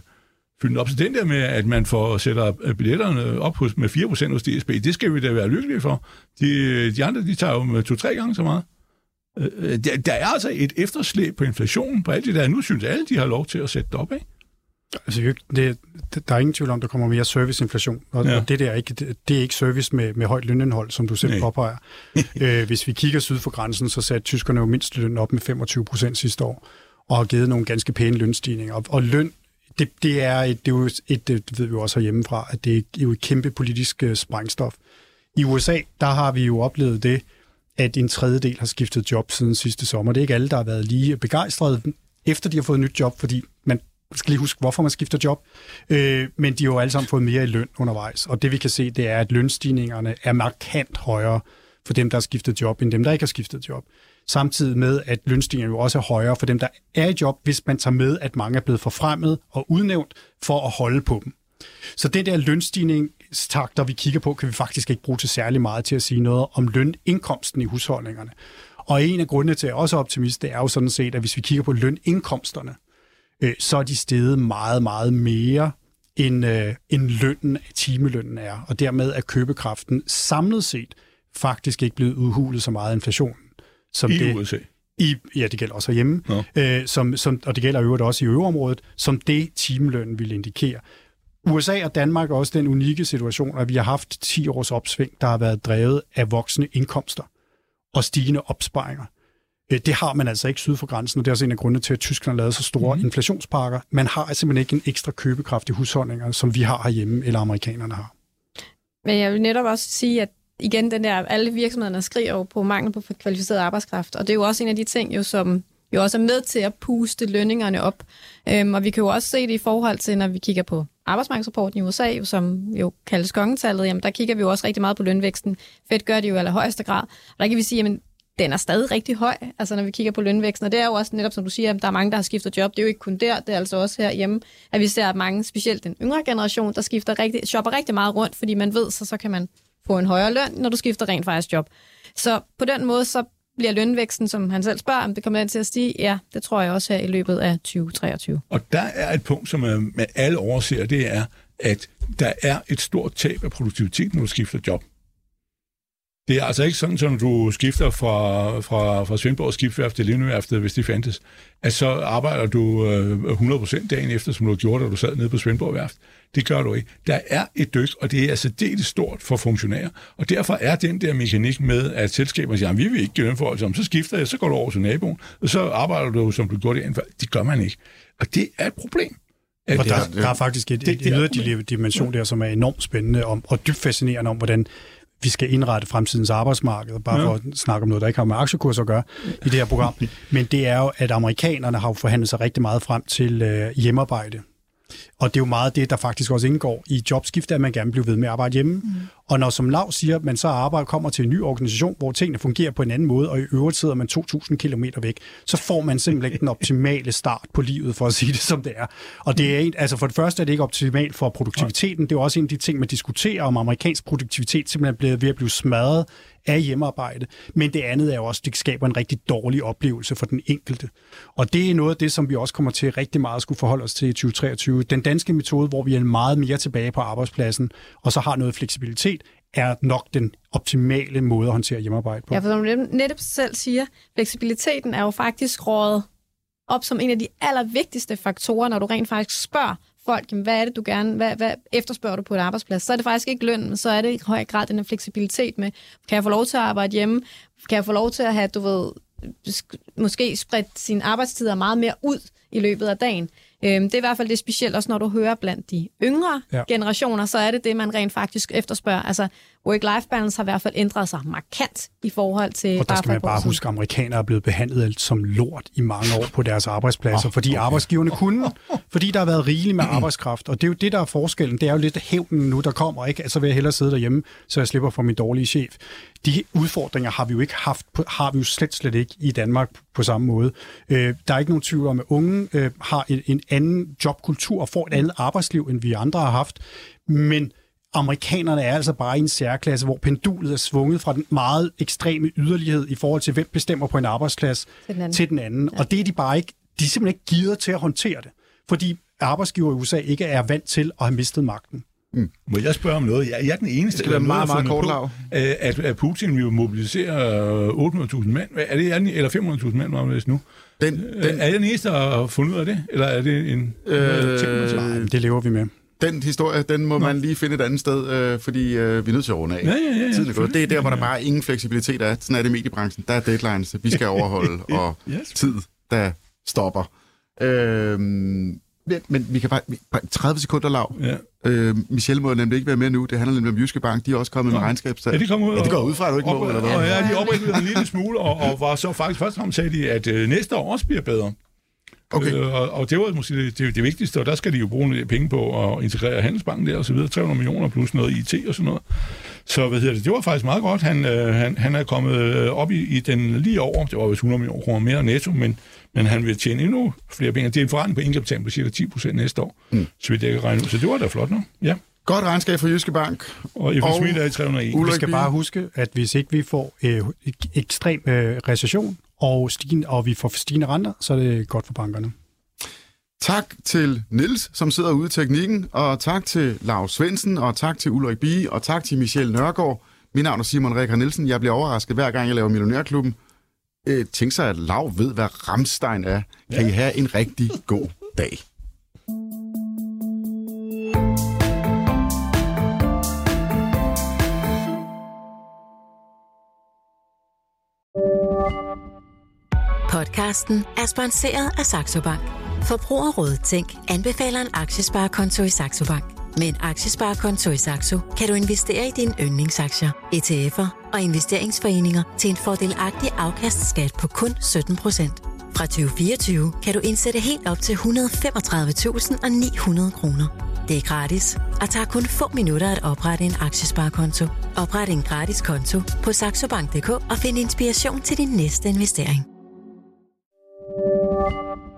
fylde op. Så den der med, at man får sætter øh, billetterne op hos, med 4% hos DSB, det skal vi da være lykkelige for. De, øh, de andre, de tager jo med to-tre gange så meget. Øh, Der, der er altså et efterslæb på inflationen på alt det der. Nu synes alle, de har lov til at sætte det op, ikke? Altså, det, der er ingen tvivl om, der kommer mere serviceinflation, og, ja. Og det der er ikke, det, det er ikke service med, med højt lønindhold, som du selv Nej. påpeger. øh, hvis vi kigger syd for grænsen, så satte tyskerne jo mindst løn op med 25 procent sidste år, og har givet nogle ganske pæne lønstigninger. Og, og løn, det, det, er et, det er jo et, det ved vi jo også herhjemmefra, at det er jo et kæmpe politisk uh, sprængstof. I USA, der har vi jo oplevet det, at en tredjedel har skiftet job siden sidste sommer. Det er ikke alle, der har været lige begejstrede, efter de har fået et nyt job, fordi man skal lige huske, hvorfor man skifter job. Øh, men de har jo alle sammen fået mere i løn undervejs. Og det vi kan se, det er, at lønstigningerne er markant højere for dem, der har skiftet job, end dem, der ikke har skiftet job. Samtidig med, at lønstigningerne jo også er højere for dem, der er i job, hvis man tager med, at mange er blevet forfremmet og udnævnt for at holde på dem. Så det der lønstigning lønstigningstakter, vi kigger på, kan vi faktisk ikke bruge til særlig meget til at sige noget om lønindkomsten i husholdningerne. Og en af grundene til, at jeg også er optimist, det er jo sådan set, at hvis vi kigger på lønindkomsterne, øh, så er de steget meget, meget mere, end, øh, end lønnen, timelønnen er. Og dermed er købekraften samlet set faktisk ikke blevet udhulet så meget af inflationen. Som I det, USA. i, ja, det gælder også hjemme, øh, som, som, og det gælder øvrigt også i øveområdet, som det timelønnen vil indikere. USA og Danmark er også den unikke situation, at vi har haft 10 års opsving, der har været drevet af voksne indkomster og stigende opsparinger. Øh, det har man altså ikke syd for grænsen, og det er også en af grundene til, at Tyskland har lavet så store mm. inflationspakker. Man har simpelthen ikke en ekstra købekraft i husholdninger, som vi har herhjemme, eller amerikanerne har. Men jeg vil netop også sige, at igen, den der, alle virksomhederne skriger jo på mangel på kvalificeret arbejdskraft, og det er jo også en af de ting, jo, som jo også er med til at puste lønningerne op. Øhm, og vi kan jo også se det i forhold til, når vi kigger på arbejdsmarkedsrapporten i USA, jo, som jo kaldes kongetallet, jamen der kigger vi jo også rigtig meget på lønvæksten. Fed gør det jo i allerhøjeste grad. Og der kan vi sige, jamen den er stadig rigtig høj, altså når vi kigger på lønvæksten. Og det er jo også netop, som du siger, at der er mange, der har skiftet job. Det er jo ikke kun der, det er altså også herhjemme, at vi ser at mange, specielt den yngre generation, der skifter rigtig, shopper rigtig meget rundt, fordi man ved, så, så kan man få en højere løn, når du skifter rent faktisk job. Så på den måde, så bliver lønvæksten, som han selv spørger, om det kommer til at stige? Ja, det tror jeg også her i løbet af 2023. Og der er et punkt, som man alle overser, det er, at der er et stort tab af produktivitet, når du skifter job. Det er altså ikke sådan, som du skifter fra, fra, fra Svendborg skibsværft til Lindeværftet, hvis det fandtes, at så arbejder du øh, 100% dagen efter, som du gjorde, da du sad nede på Svendborg Værft. Det gør du ikke. Der er et dyk, og det er altså det stort for funktionærer. Og derfor er den der mekanik med, at selskaber siger, at vi vil ikke gøre for så skifter jeg, så går du over til naboen, og så arbejder du, som du gjorde det indenfor. Det gør man ikke. Og det er et problem. Og der, der er faktisk et, det, et, et yderligere dimension der, som er enormt spændende om, og dybt fascinerende om, hvordan vi skal indrette fremtidens arbejdsmarked, bare ja. for at snakke om noget, der ikke har med aktiekurser at gøre i det her program. Men det er jo, at amerikanerne har forhandlet sig rigtig meget frem til øh, hjemmearbejde. Og det er jo meget det, der faktisk også indgår i jobskifte, at man gerne vil blive ved med at arbejde hjemme. Mm. Og når som Lav siger, at man så arbejder, kommer til en ny organisation, hvor tingene fungerer på en anden måde, og i øvrigt sidder man 2.000 km væk, så får man simpelthen den optimale start på livet, for at sige det som det er. Og det er en, altså for det første er det ikke optimalt for produktiviteten. Det er også en af de ting, man diskuterer om amerikansk produktivitet simpelthen er blevet ved at blive smadret af hjemmearbejde. Men det andet er jo også, at det skaber en rigtig dårlig oplevelse for den enkelte. Og det er noget af det, som vi også kommer til rigtig meget at skulle forholde os til i 2023. Den danske metode, hvor vi er meget mere tilbage på arbejdspladsen, og så har noget fleksibilitet, er nok den optimale måde at håndtere hjemmearbejde på. Ja, for som du netop selv siger, fleksibiliteten er jo faktisk rådet op som en af de allervigtigste faktorer, når du rent faktisk spørger folk, jamen, hvad er det, du gerne, hvad, hvad efterspørger du på et arbejdsplads? Så er det faktisk ikke løn, men så er det i høj grad den her fleksibilitet med, kan jeg få lov til at arbejde hjemme? Kan jeg få lov til at have, du ved, måske spredt sine arbejdstider meget mere ud i løbet af dagen? Øhm, det er i hvert fald det specielt, også når du hører blandt de yngre ja. generationer, så er det det, man rent faktisk efterspørger. Altså, work-life balance har i hvert fald ændret sig markant i forhold til... Og der skal man bare huske, at amerikanere er blevet behandlet som lort i mange år på deres arbejdspladser, oh, fordi okay. arbejdsgiverne kunne, fordi der har været rigeligt med arbejdskraft. Og det er jo det, der er forskellen. Det er jo lidt hævnen nu, der kommer. Ikke? Altså vil jeg hellere sidde derhjemme, så jeg slipper for min dårlige chef. De udfordringer har vi jo ikke haft, har vi jo slet, slet ikke i Danmark på samme måde. Øh, der er ikke nogen tvivl om, at unge øh, har en, en anden jobkultur og får et andet arbejdsliv, end vi andre har haft. Men amerikanerne er altså bare i en særklasse, hvor pendulet er svunget fra den meget ekstreme yderlighed i forhold til, hvem bestemmer på en arbejdsplads til den anden. Til den anden. Ja. Og det er de bare ikke, de er simpelthen ikke givet til at håndtere det. Fordi arbejdsgiver i USA ikke er vant til at have mistet magten. Mm. Må jeg spørge om noget? Jeg, er den eneste, det skal være meget, meget kort på, at, at Putin vil mobilisere 800.000 mand. Er det, eller 500.000 mand, var det nu? Den, den, er jeg den eneste, der har fundet ud af det? Eller er det en... Øh, det lever vi med den historie, den må Nå. man lige finde et andet sted, øh, fordi øh, vi er nødt til at runde af. Ja, ja, ja, ja, Tiden er gået. Det er der, hvor der bare ingen fleksibilitet er. Sådan er det i mediebranchen. Der er deadlines, vi skal overholde, og yes. tid, der stopper. Øh, men, men vi kan bare... 30 sekunder lav. Ja. Øh, Michelle må nemlig ikke være med nu. Det handler nemlig om Jyske Bank. De er også kommet ja. med regnskabstal. Ja, de kommer ud. Ja, det går ud fra, at du ikke må, eller hvad? Ja, de oprigtede en lille smule, og, og var så faktisk først og sagde de, at øh, næste år også bliver bedre. Okay. Øh, og, og det var måske det, det, det vigtigste, og der skal de jo bruge nogle penge på at integrere Handelsbanken der og så videre, 300 millioner plus noget IT og sådan noget. Så hvad hedder det, det var faktisk meget godt. Han, øh, han, han er kommet øh, op i, i den lige over, det var vist 100 millioner kroner mere netto, men, men han vil tjene endnu flere penge. Det er en forretning på indkapitalen på cirka 10 procent næste år, mm. så vi kan regne ud. Så det var da flot nu. Ja. Godt regnskab for Jyske Bank. Og FS er i 301. Vi skal bare huske, at hvis ikke vi får øh, ekstrem øh, recession, og, stigende, og vi får stigende renter, så er det godt for bankerne. Tak til Nils, som sidder ude i teknikken, og tak til Lars Svendsen, og tak til Ulrik Bie, og tak til Michelle Nørgaard. Mit navn er Simon Rekar Nielsen. Jeg bliver overrasket hver gang, jeg laver Millionærklubben. øh, tænke sig, at Lav ved, hvad Ramstein er. Kan I have en rigtig god dag. Podcasten er sponsoreret af Saxo Bank. Forbrugerrådet Tænk anbefaler en aktiesparekonto i Saxo Bank. Med en aktiesparekonto i Saxo kan du investere i dine yndlingsaktier, ETF'er og investeringsforeninger til en fordelagtig afkastskat på kun 17% Fra 2024 kan du indsætte helt op til 135.900 kroner. Det er gratis og tager kun få minutter at oprette en aktiesparekonto. Opret en gratis konto på saxobank.dk og find inspiration til din næste investering. thank you